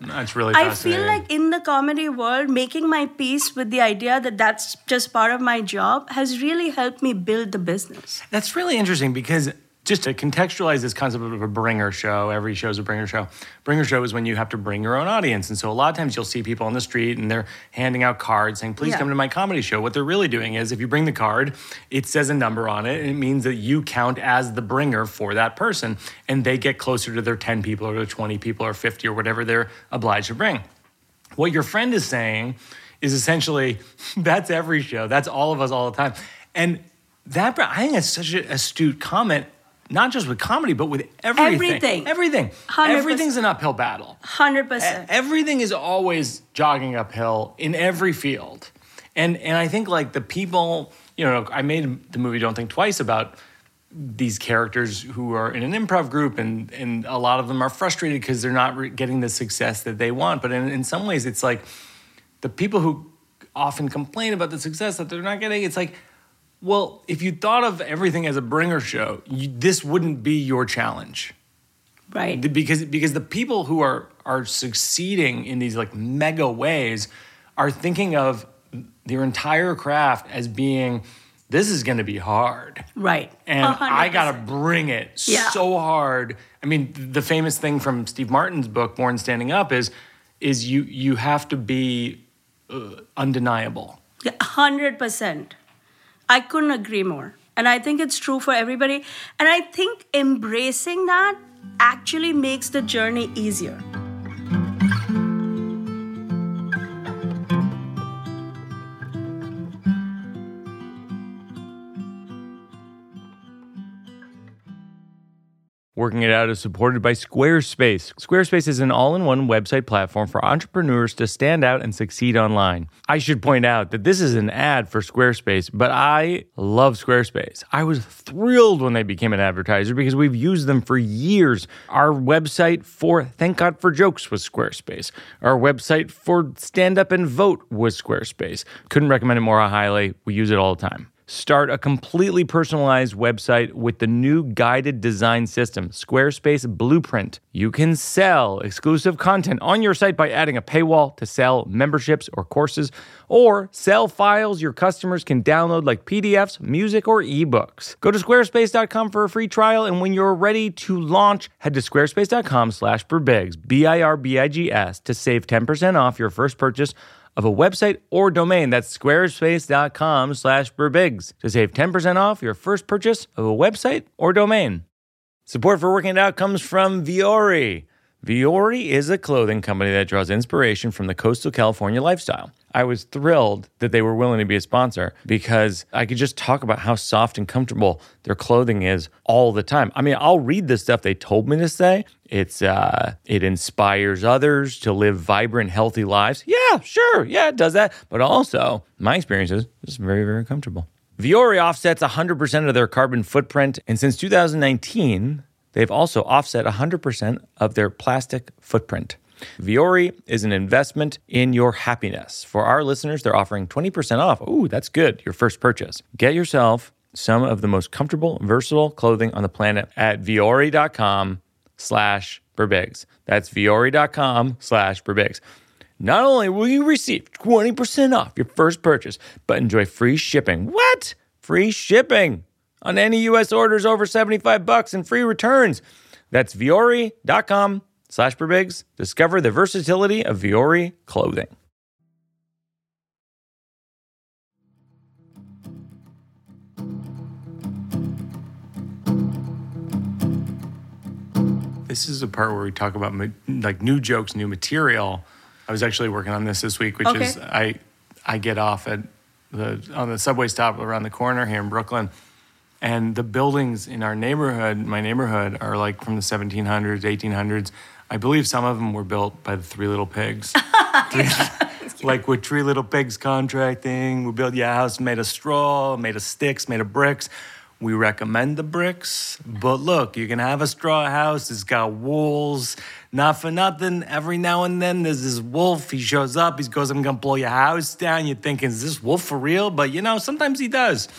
That's really i feel like in the comedy world making my peace with the idea that that's just part of my job has really helped me build the business That's really interesting because just to contextualize this concept of a bringer show, every show is a bringer show. Bringer show is when you have to bring your own audience. And so a lot of times you'll see people on the street and they're handing out cards saying, please Yeah. come to my comedy show. What they're really doing is if you bring the card, it says a number on it and it means that you count as the bringer for that person and they get closer to their 10 people or their 20 people or 50 or whatever they're obliged to bring. What your friend is saying is essentially that's every show. That's all of us all the time. And that I think that's such an astute comment, not just with comedy, but with everything. Everything. Everything. 100%. Everything's an uphill battle. 100 E- Everything is always jogging uphill in every field. And and I think like the people, you know, I made the movie Don't Think Twice about these characters who are in an improv group and and a lot of them are frustrated because they're not re- getting the success that they want but in, in some ways it's like the people who often complain about the success that they're not getting it's like well if you thought of everything as a bringer show you, this wouldn't be your challenge right because because the people who are are succeeding in these like mega ways are thinking of their entire craft as being this is going to be hard right and I got to bring it Yeah. so hard. I mean, the famous thing from Steve Martin's book Born Standing Up is is you you have to be uh, undeniable. Yeah, 100%. I couldn't agree more. And I think it's true for everybody. And I think embracing that actually makes the journey easier. Working It Out is supported by Squarespace. Squarespace is an all in one website platform for entrepreneurs to stand out and succeed online. I should point out that this is an ad for Squarespace, but I love Squarespace. I was thrilled when they became an advertiser because we've used them for years. Our website for Thank God for Jokes was Squarespace. Our website for Stand Up and Vote was Squarespace. Couldn't recommend it more highly. We use it all the time. Start a completely personalized website with the new guided design system, Squarespace Blueprint. You can sell exclusive content on your site by adding a paywall to sell memberships or courses, or sell files your customers can download like PDFs, music, or ebooks. Go to squarespace.com for a free trial, and when you're ready to launch, head to squarespace.com slash birbigs, B-I-R-B-I-G-S, to save 10% off your first purchase of a website or domain. That's squarespace.com slash birbigs to save 10% off your first purchase of a website or domain. Support for Working It Out comes from Vuori. Vuori is a clothing company that draws inspiration from the coastal California lifestyle. I was thrilled that they were willing to be a sponsor because I could just talk about how soft and comfortable their clothing is all the time. I mean, I'll read the stuff they told me to say. It's uh it inspires others to live vibrant, healthy lives. Yeah, sure. Yeah, it does that. But also, my experience is it's very, very comfortable. Vuori offsets 100% of their carbon footprint, and since 2019, they've also offset 100% of their plastic footprint. Vuori is an investment in your happiness. For our listeners, they're offering 20% off. Ooh, that's good. Your first purchase. Get yourself some of the most comfortable, versatile clothing on the planet at vuori.com slash birbigs. That's vuori.com slash birbigs. Not only will you receive 20% off your first purchase, but enjoy free shipping. What? Free shipping on any US orders over 75 bucks and free returns. That's vuori.com slash birbigs. Discover the versatility of Vuori clothing. This is the part where we talk about like new jokes, new material. I was actually working on this this week, which Okay. is I I get off at the on the subway stop around the corner here in Brooklyn, and the buildings in our neighborhood, my neighborhood, are like from the 1700s, 1800s. I believe some of them were built by the Three Little Pigs. like with Three Little Pigs contracting, we build you a house made of straw, made of sticks, made of bricks. We recommend the bricks, but look, you can have a straw house. It's got walls. Not for nothing. Every now and then, there's this wolf. He shows up. He goes, "I'm gonna blow your house down." You're thinking, "Is this wolf for real?" But you know, sometimes he does.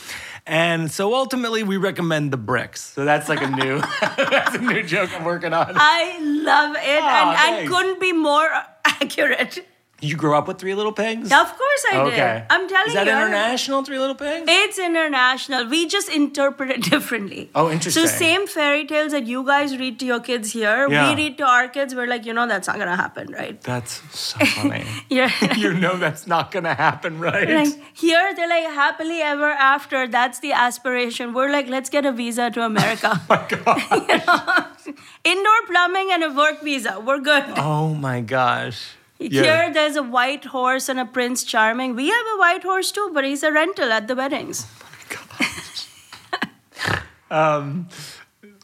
And so ultimately, we recommend the bricks. So that's like a new, that's a new joke I'm working on. I love it, and I couldn't be more accurate. You grew up with Three Little Pigs? Of course I Okay. did. I'm telling you. Is that you. international, Three Little Pigs? It's international. We just interpret it differently. Oh, interesting. So same fairy tales that you guys read to your kids here, Yeah. we read to our kids. We're like, you know, that's not gonna happen, right? That's so funny. Yeah. you know that's not gonna happen, right? like here, they're like happily ever after. That's the aspiration. We're like, let's get a visa to America. Oh, my God. Indoor plumbing and a work visa. We're good. Oh my gosh. Here, there's a white horse and a Prince Charming. We have a white horse too, but he's a rental at the weddings. Oh, um,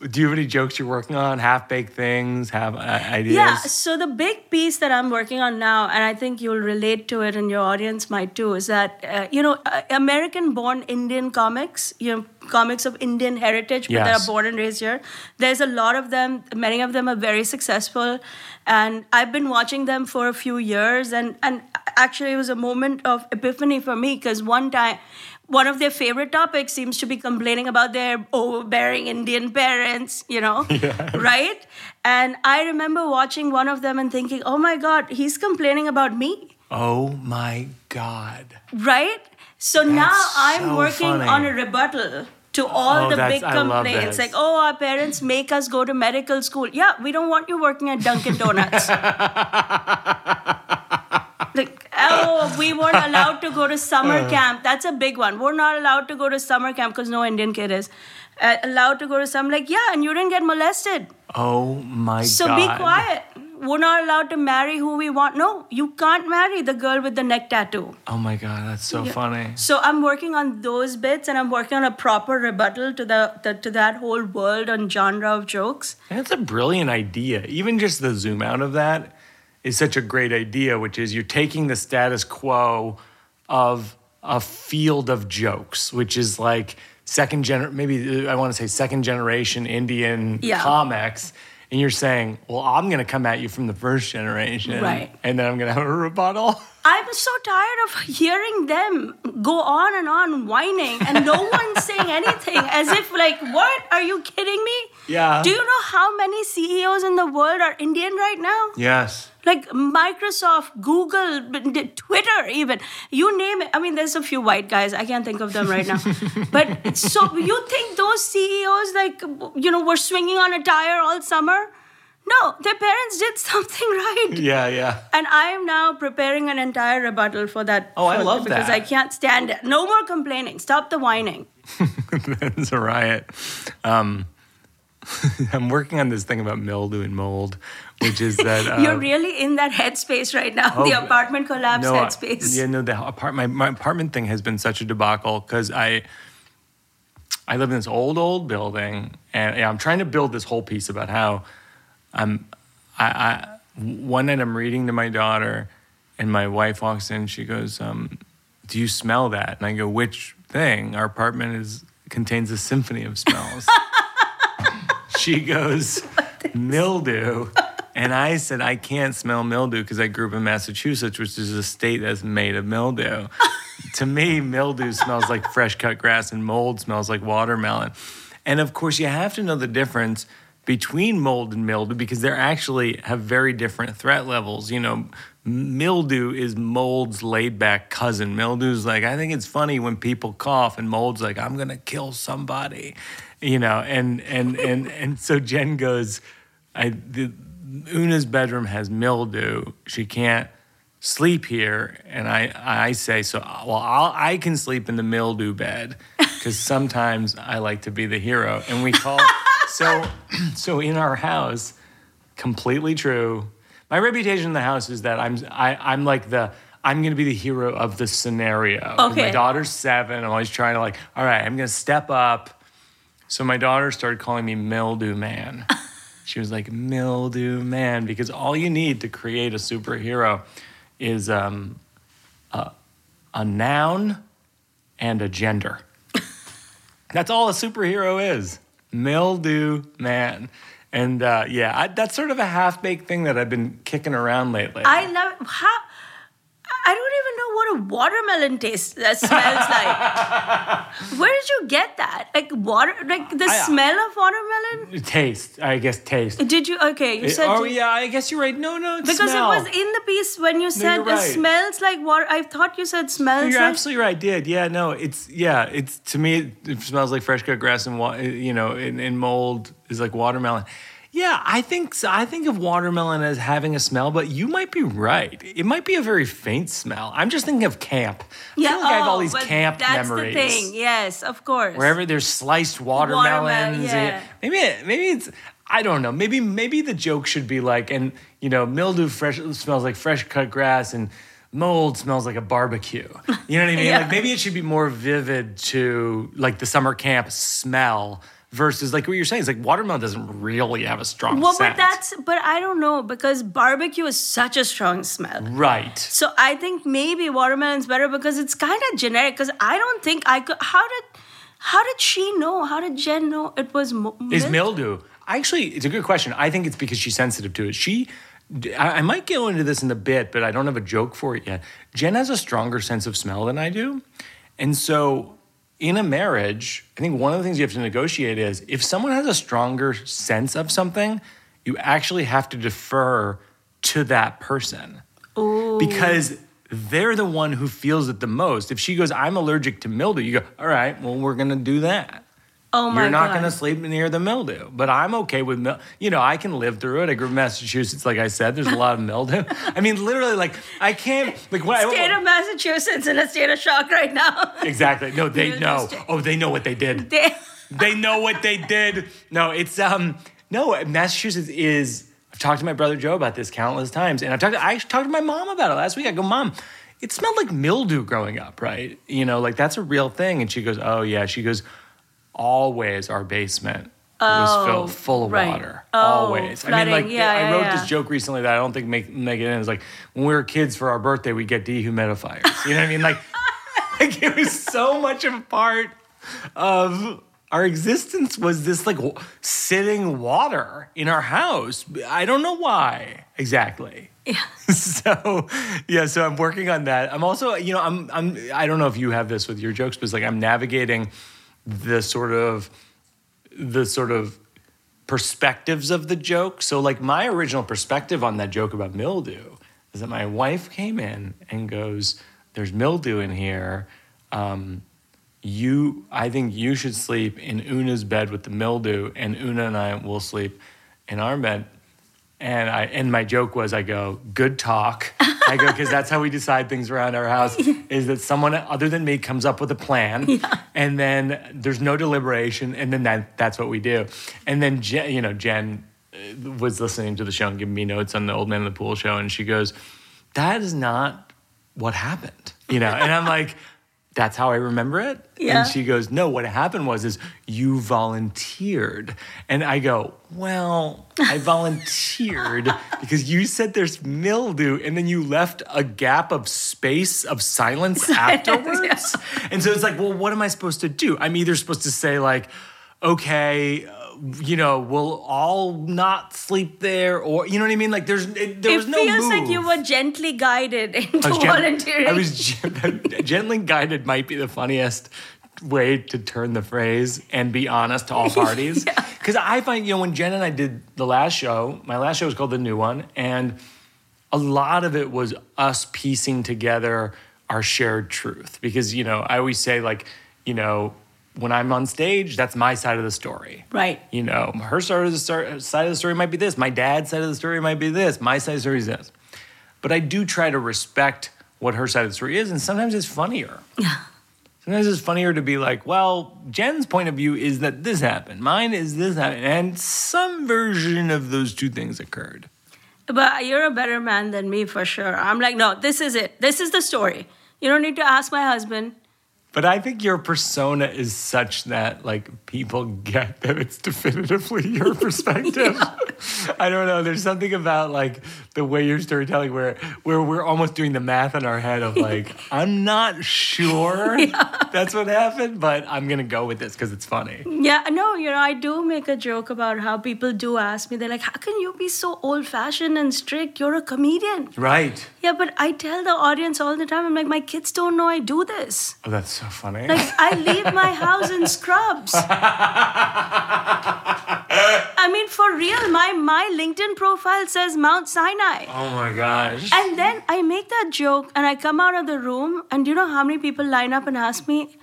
Do you have any jokes you're working on? Half baked things? Have ideas? Yeah, so the big piece that I'm working on now, and I think you'll relate to it and your audience might too, is that, uh, you know, uh, American born Indian comics, you know, comics of Indian heritage, but that are born and raised here. There's a lot of them, many of them are very successful. And I've been watching them for a few years. And, and actually, it was a moment of epiphany for me because one time, one of their favorite topics seems to be complaining about their overbearing Indian parents, you know, right? And I remember watching one of them and thinking, oh my God, he's complaining about me, Oh my God. right? So now I'm so working funny. on a rebuttal to all Oh, the big complaints. Like, oh, our parents make us go to medical school. Yeah, we don't want you working at Dunkin' Donuts. like, oh, we weren't allowed to go to summer Uh. camp. That's a big one. We're not allowed to go to summer camp because no Indian kid is. Uh, allowed to go to some, like, yeah, and you didn't get molested. Oh my So God. So be quiet. We're not allowed to marry who we want. No, you can't marry the girl with the neck tattoo. Oh my God. That's so funny. So I'm working on those bits, and I'm working on a proper rebuttal to the, the to that whole world and genre of jokes. That's a brilliant idea. Even just the zoom out of that is such a great idea, which is you're taking the status quo of a field of jokes, which is like second gener maybe I want to say second generation Indian Yeah. comics. And you're saying, well, I'm going to come at you from the first generation. Right. And then I'm going to have a rebuttal. I'm so tired of hearing them go on and on whining, and no one's saying anything. As if like, what? Are you kidding me? Yeah. Do you know how many CEOs in the world are Indian right now? Yes. Like Microsoft, Google, Twitter, even you name it. I mean, there's a few white guys. I can't think of them right now. but so you think those CEOs, like you know, were swinging on a tire all summer? No, their parents did something right. Yeah, yeah. And I am now preparing an entire rebuttal for that. Oh, I love because that. I can't stand it. No more complaining. Stop the whining. That's a riot. Um, I'm working on this thing about mildew and mold, which is that uh, You're really in that headspace right now. the Oh, apartment collapse no, I- headspace. Yeah, no, the apart my, my apartment thing has been such a debacle because I I live in this old old building and yeah, I'm trying to build this whole piece about how I'm I, I one night I'm reading to my daughter and my wife walks in she goes um, do you smell that and I go which thing our apartment is contains a symphony of smells she goes mildew and I said, I can't smell mildew because I grew up in Massachusetts, which is a state that's made of mildew. to me, mildew smells like fresh cut grass and mold smells like watermelon. And of course, you have to know the difference between mold and mildew because they actually have very different threat levels. You know, Mildew is mold's laid back cousin. Mildew's like, I think it's funny when people cough, and mold's like, I'm gonna kill somebody, you know. And and and and so Jen goes, I the, Una's bedroom has mildew. She can't sleep here, and I I say so. Well, I'll, I can sleep in the mildew bed because sometimes I like to be the hero, and we call so so in our house, completely true. My reputation in the house is that I'm I, I'm like the I'm gonna be the hero of the scenario. Okay. My daughter's seven. I'm always trying to like, all right, I'm gonna step up. So my daughter started calling me Mildew Man. she was like Mildew Man because all you need to create a superhero is um, a, a noun and a gender. That's all a superhero is. Mildew Man. And uh, yeah, I, that's sort of a half baked thing that I've been kicking around lately. I love how. I don't even know what a watermelon tastes that smells like. Where did you get that? Like water, like the I- uh, smell of watermelon? taste, I guess taste. Did you? Okay, you said. oh you- yeah, I guess you're right. No, no, it's Because smell. it was in the piece when you said you're it smells like water. I thought you said smells You're like. absolutely right. I did. Yeah, no, it's yeah, it's to me it, it smells like fresh cut grass and wa- you know, and, and mold is like watermelon. Yeah, I think so. I think of watermelon as having a smell, but you might be right. It might be a very faint smell. I'm just thinking of camp. I feel like I have all oh, these but camp that's memories. the thing. Yes, of course. Wherever there's sliced watermelons, yeah. and- maybe it- maybe it's I don't know. Maybe maybe the joke should be like, and you know, mildew fresh smells like fresh cut grass, and mold smells like a barbecue. You know what I mean? Yeah. Like maybe it should be more vivid to like the summer camp smell versus like what you're saying. is like watermelon doesn't really have a strong smell. Well, scent. but that's but I don't know because barbecue is such a strong smell. right. So I think maybe watermelon's better because it's kind of generic. Because I don't think I could. How did how did she know? How did Jen know it was mo- is mildew. Actually, it's a good question. I think it's because she's sensitive to it. She, I, I might go into this in a bit, but I don't have a joke for it yet. Jen has a stronger sense of smell than I do, and so in a marriage, I think one of the things you have to negotiate is if someone has a stronger sense of something, you actually have to defer to that person because they're the one who feels it the most. If she goes, "I'm allergic to mildew," you go, "All right, well, we're gonna do that." Oh my You're not god! going to sleep near the mildew, but I'm okay with mildew. You know, I can live through it. I grew up in Massachusetts, like I said. There's a lot of mildew. I mean, literally, like I can't. Like when State I, of Massachusetts in a state of shock right now. exactly. No, they know. Oh, they know what they did. They- They know what they did. No, it's um. No, Massachusetts is. I've talked to my brother Joe about this countless times, and I've talked. To, I talked to my mom about it last week. I go, Mom, it smelled like mildew growing up, right? You know, like that's a real thing. And she goes, Oh yeah. She goes, Always our basement was Oh, filled full of right. water. Oh, Always. I mean, like Yeah, I wrote yeah. this joke recently that I don't think make make it in. It's like when we were kids for our birthday, we get dehumidifiers. You know what I mean? Like, like it was so much of a part of our existence was this like w- sitting water in our house. I don't know why exactly. Yeah. so yeah, so I'm working on that. I'm also, you know, I'm I'm I don't know if you have this with your jokes, but it's like I'm navigating the sort of the sort of perspectives of the joke. So like my original perspective on that joke about mildew is that my wife came in and goes, "There's mildew in here. Um, you, I think you should sleep in Una's bed with the mildew, and Una and I will sleep in our bed." And I and my joke was, I go, "Good talk." I go because that's how we decide things around our house. Is that someone other than me comes up with a plan, and then there's no deliberation, and then that that's what we do. And then Jen, you know, Jen uh, was listening to the show and giving me notes on the Old Man in the Pool show, and she goes, "That is not what happened," you know. And I'm like, "That's how I remember it." Yeah. And she goes, "No, what happened was is you volunteered." And I go, "Well, I volunteered because you said there's mildew and then you left a gap of space of silence afterwards." And so it's like, "Well, what am I supposed to do? I'm either supposed to say like, okay, you know, we'll all not sleep there or you know what I mean? Like there's it, there it was no It feels like you were gently guided into I was, gen- volunteering. I was gen- gently guided might be the funniest way to turn the phrase and be honest to all parties. Because I find, you know, when Jen and I did the last show, my last show was called The New One, and a lot of it was us piecing together our shared truth. Because, you know, I always say, like, you know, when I'm on stage, that's my side of the story. Right. You know, her side of the story, side of the story might be this. My dad's side of the story might be this. My side of the story is this. But I do try to respect what her side of the story is, and sometimes it's funnier. Yeah. Sometimes it's funnier to be like, well, Jen's point of view is that this happened. Mine is this happened. And some version of those two things occurred. But you're a better man than me for sure. I'm like, no, this is it. This is the story. You don't need to ask my husband. But I think your persona is such that like people get that it's definitively your perspective. I don't know. There's something about like the way you're storytelling where where we're almost doing the math in our head of like, I'm not sure that's what happened, but I'm gonna go with this because it's funny. Yeah, no, you know, I do make a joke about how people do ask me, they're like, how can you be so old fashioned and strict? You're a comedian. Right. Yeah, but I tell the audience all the time, I'm like, my kids don't know I do this. Oh, that's so funny. Like, I leave my house in scrubs. I mean, for real, my, my LinkedIn profile says Mount Sinai. oh my gosh. And then I make that joke and I come out of the room, and do you know how many people line up and ask me,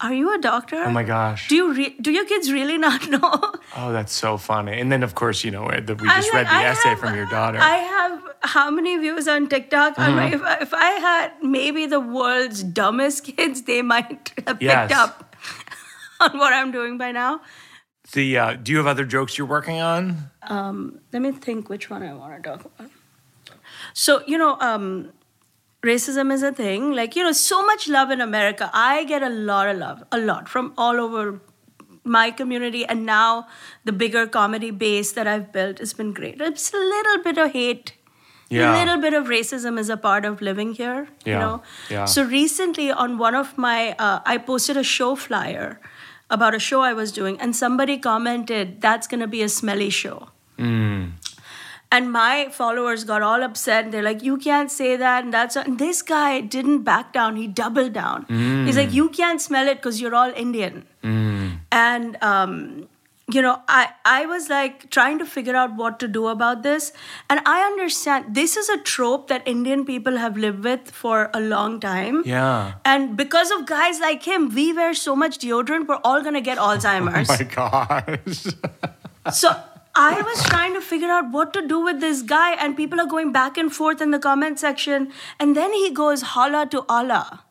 Are you a doctor? Oh my gosh. Do you re- do your kids really not know? Oh, that's so funny. And then, of course, you know, the- we just like, read the I essay have- from your daughter. I have how many views on TikTok? Mm-hmm. like, if, I- if I had maybe the world's dumbest kids, they might have Yes. picked up on what I'm doing by now. the uh, do you have other jokes you're working on? Um, Let me think which one I want to talk about. So, you know, um, racism is a thing. Like, you know, so much love in America. I get a lot of love, a lot from all over my community. And now the bigger comedy base that I've built has been great. It's a little bit of hate. Yeah. A little bit of racism is a part of living here, yeah. you know. yeah. So recently, on one of my, uh, I posted a show flyer about a show I was doing, and somebody commented, "That's gonna be a smelly show." And my followers got all upset. They're like, "You can't say that." And that's and this guy didn't back down. He doubled down. He's like, "You can't smell it because you're all Indian." And um, you know, I I was like trying to figure out what to do about this. And I understand this is a trope that Indian people have lived with for a long time. Yeah. And because of guys like him, we wear so much deodorant, we're all gonna get Alzheimer's. My gosh. So I was trying to figure out what to do with this guy, and people are going back and forth in the comment section. And then he goes, holla to Allah.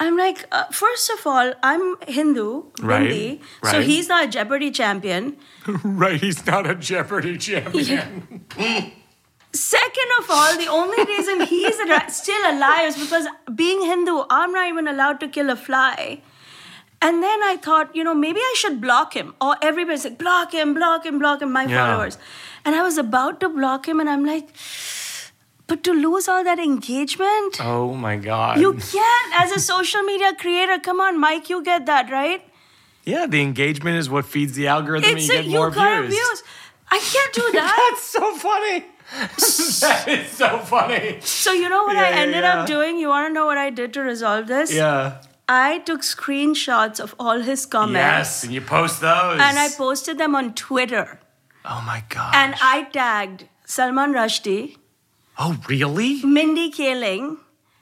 I'm like, uh, first of all, I'm Hindu, Right, Hindi, so he's not a Jeopardy champion. right, he's not a Jeopardy champion. Second of all, the only reason he's still alive is because being Hindu, I'm not even allowed to kill a fly. And then I thought, you know, maybe I should block him. Or everybody's like, block him, block him, block him, my Yeah. followers. And I was about to block him, and I'm like, but to lose all that engagement, Oh my god. you can't. As a social media creator, come on, Mike, you get that, right? yeah, the engagement is what feeds the algorithm and you a, get more you views. views. I can't do that. That's so funny. that is so funny. so you know what Yeah, I yeah, ended yeah. up doing? You want to know what I did to resolve this? Yeah. I took screenshots of all his comments Yes, and you post those. and I posted them on Twitter. Oh my god. And I tagged Salman Rushdie, oh really? Mindy Kaling,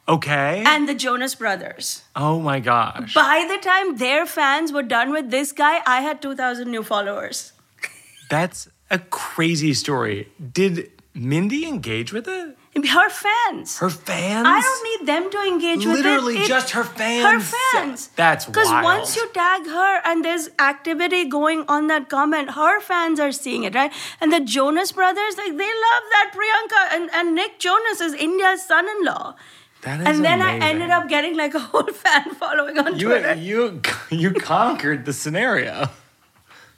Okay. and the Jonas Brothers. oh my gosh. By the time their fans were done with this guy, I had 2,000 new followers. That's a crazy story. Did Mindy engage with it? Her fans. Her fans? I don't need them to engage with it. Literally just her fans. Her fans. fans. That's Because once you tag her and there's activity going on that comment, her fans are seeing it, right? And the Jonas brothers, like they love that Priyanka and, and Nick Jonas is India's son-in-law. That is And then amazing. I ended up getting like a whole fan following on you Twitter. you you conquered the scenario.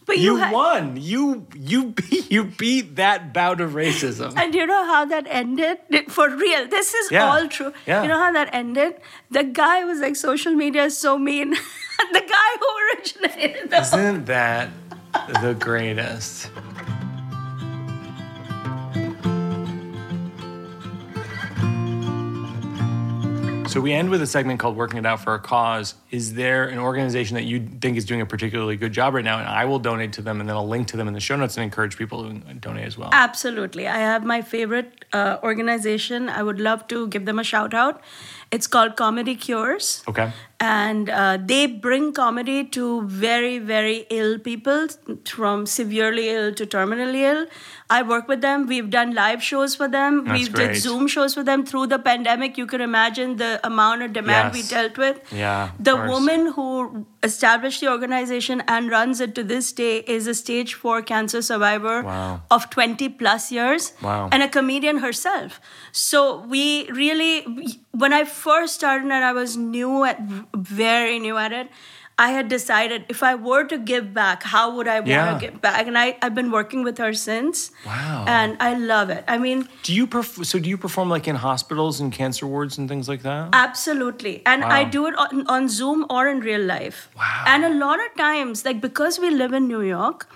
But You, had- won. You you beat you beat that bout of racism. And you know how that ended? For real, this is Yeah. all true. Yeah. You know how that ended? The guy was like, social media is so mean. the guy who originated Isn't that the greatest? So we end with a segment called Working It Out for a Cause. Is there an organization that you think is doing a particularly good job right now? And I will donate to them and then I'll link to them in the show notes and encourage people to donate as well. Absolutely. I have my favorite uh, organization. I would love to give them a shout out. It's called Comedy Cures. Okay. And uh, they bring comedy to very, very ill people, from severely ill to terminally ill. I work with them. We've done live shows for them. That's We've great. did Zoom shows for them through the pandemic. You can imagine the amount of demand Yes. we dealt with. Yeah, The woman who established the organization and runs it to this day is a stage four cancer survivor Wow. of 20 plus years Wow. and a comedian herself. So we really, when I first started and I was new at, very new at it, I had decided if I were to give back, how would I want Yeah. to give back? And I, I've been working with her since. Wow. And I love it. I mean, Do you perf- so do you perform like in hospitals and cancer wards and things like that? Absolutely. And I do it on, on Zoom or in real life. Wow. And a lot of times, like because we live in New York,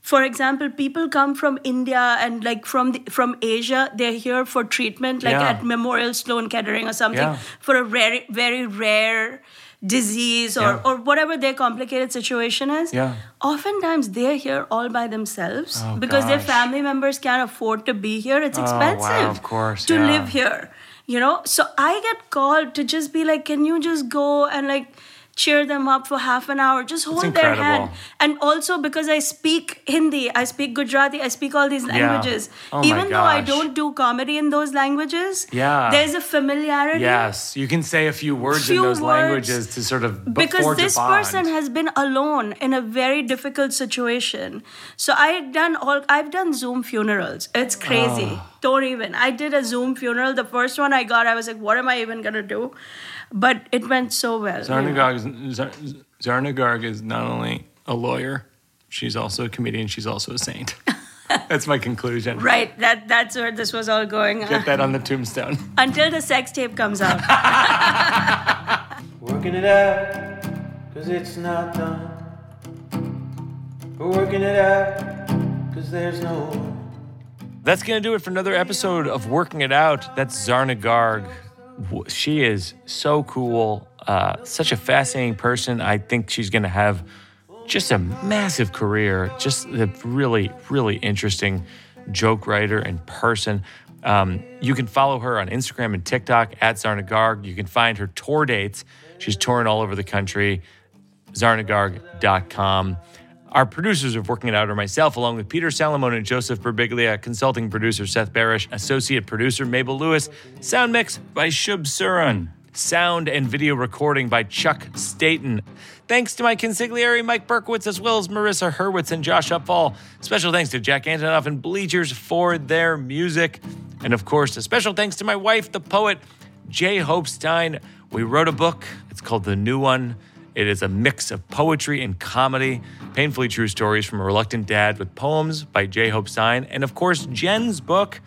for example, people come from India and like from the, from Asia, they're here for treatment, like Yeah. at Memorial Sloan Kettering or something, Yeah. for a very very rare disease or, Yeah. or whatever their complicated situation is. Yeah. Oftentimes they're here all by themselves Oh, because their family members can't afford to be here. It's expensive Oh, wow, of course, to yeah. live here you know so i get called to just be like can you just go and like cheer them up for half an hour. Just hold their hand. and also because i speak hindi i speak gujarati i speak all these languages. Yeah. Oh my even though i don't do comedy in those languages Yeah. there's a familiarity. Yes, you can say a few words Few in those words. languages to sort of because this person has been alone in a very difficult situation. So i had done all i've done zoom funerals. It's crazy. Ah. don't even. I did a zoom funeral. The first one i got i was like what am i even gonna do but it went so well you know. Zarna Garg is, Zar- is not only a lawyer, she's also a comedian, she's also a saint. That's my conclusion. right that that's where this was all going Get that on the tombstone. until the sex tape comes out Working it out, cause it's not done. We're working it out, cause there's no one. That's going to do it for another episode of Working It Out. That's Zarna Garg. She is so cool, uh, such a fascinating person. I think she's going to have just a massive career, just a really, really interesting joke writer and person. Um, you can follow her on Instagram and TikTok at Zarna Garg. You can find her tour dates. She's touring all over the country zarnagarg.com. Our producers of Working It Out are myself, along with Peter Salamone and Joseph Birbiglia, consulting producer Seth Barish, associate producer Mabel Lewis, sound mix by Shub Suran, sound and video recording by Chuck Staten. Thanks to my consigliere Mike Berkowitz, as well as Marissa Hurwitz and Josh Upfall. Special thanks to Jack Antonoff and Bleachers for their music. And of course, a special thanks to my wife, the poet J Hope Stein. We wrote a book. It's called The New One. It is a mix of poetry and comedy, painfully true stories from a reluctant dad with poems by J Hope Stein. And of course, Jen's book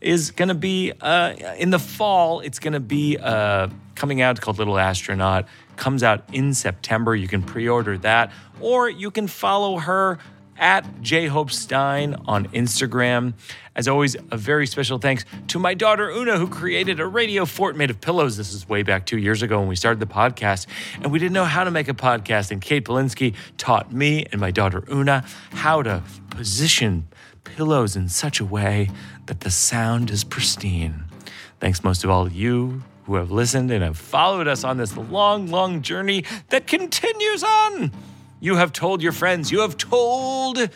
is going to be uh, in the fall. It's going to be uh, coming out called Little Astronaut. Comes out in September. You can pre order that, or you can follow her at J Hope Stein on Instagram. As always, a very special thanks to my daughter Una, who created a radio fort made of pillows. This is way back two years ago when we started the podcast, and we didn't know how to make a podcast. And Kate Polinsky taught me and my daughter Una how to position pillows in such a way that the sound is pristine. Thanks most of all you who have listened and have followed us on this long, long journey that continues on. You have told your friends, you have told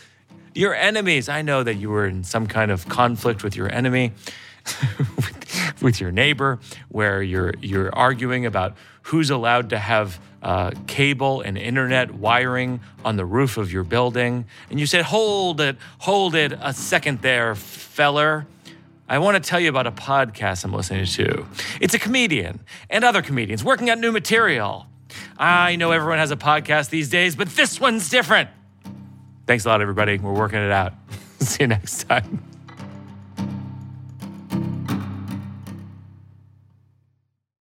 your enemies. I know that you were in some kind of conflict with your enemy, with, your neighbor, where you're you're arguing about who's allowed to have uh, cable and internet wiring on the roof of your building, and you said, "Hold it, hold it, a second there, feller." I want to tell you about a podcast I'm listening to. It's a comedian and other comedians working on new material. I know everyone has a podcast these days, but this one's different. Thanks a lot, everybody. We're working it out. See you next time.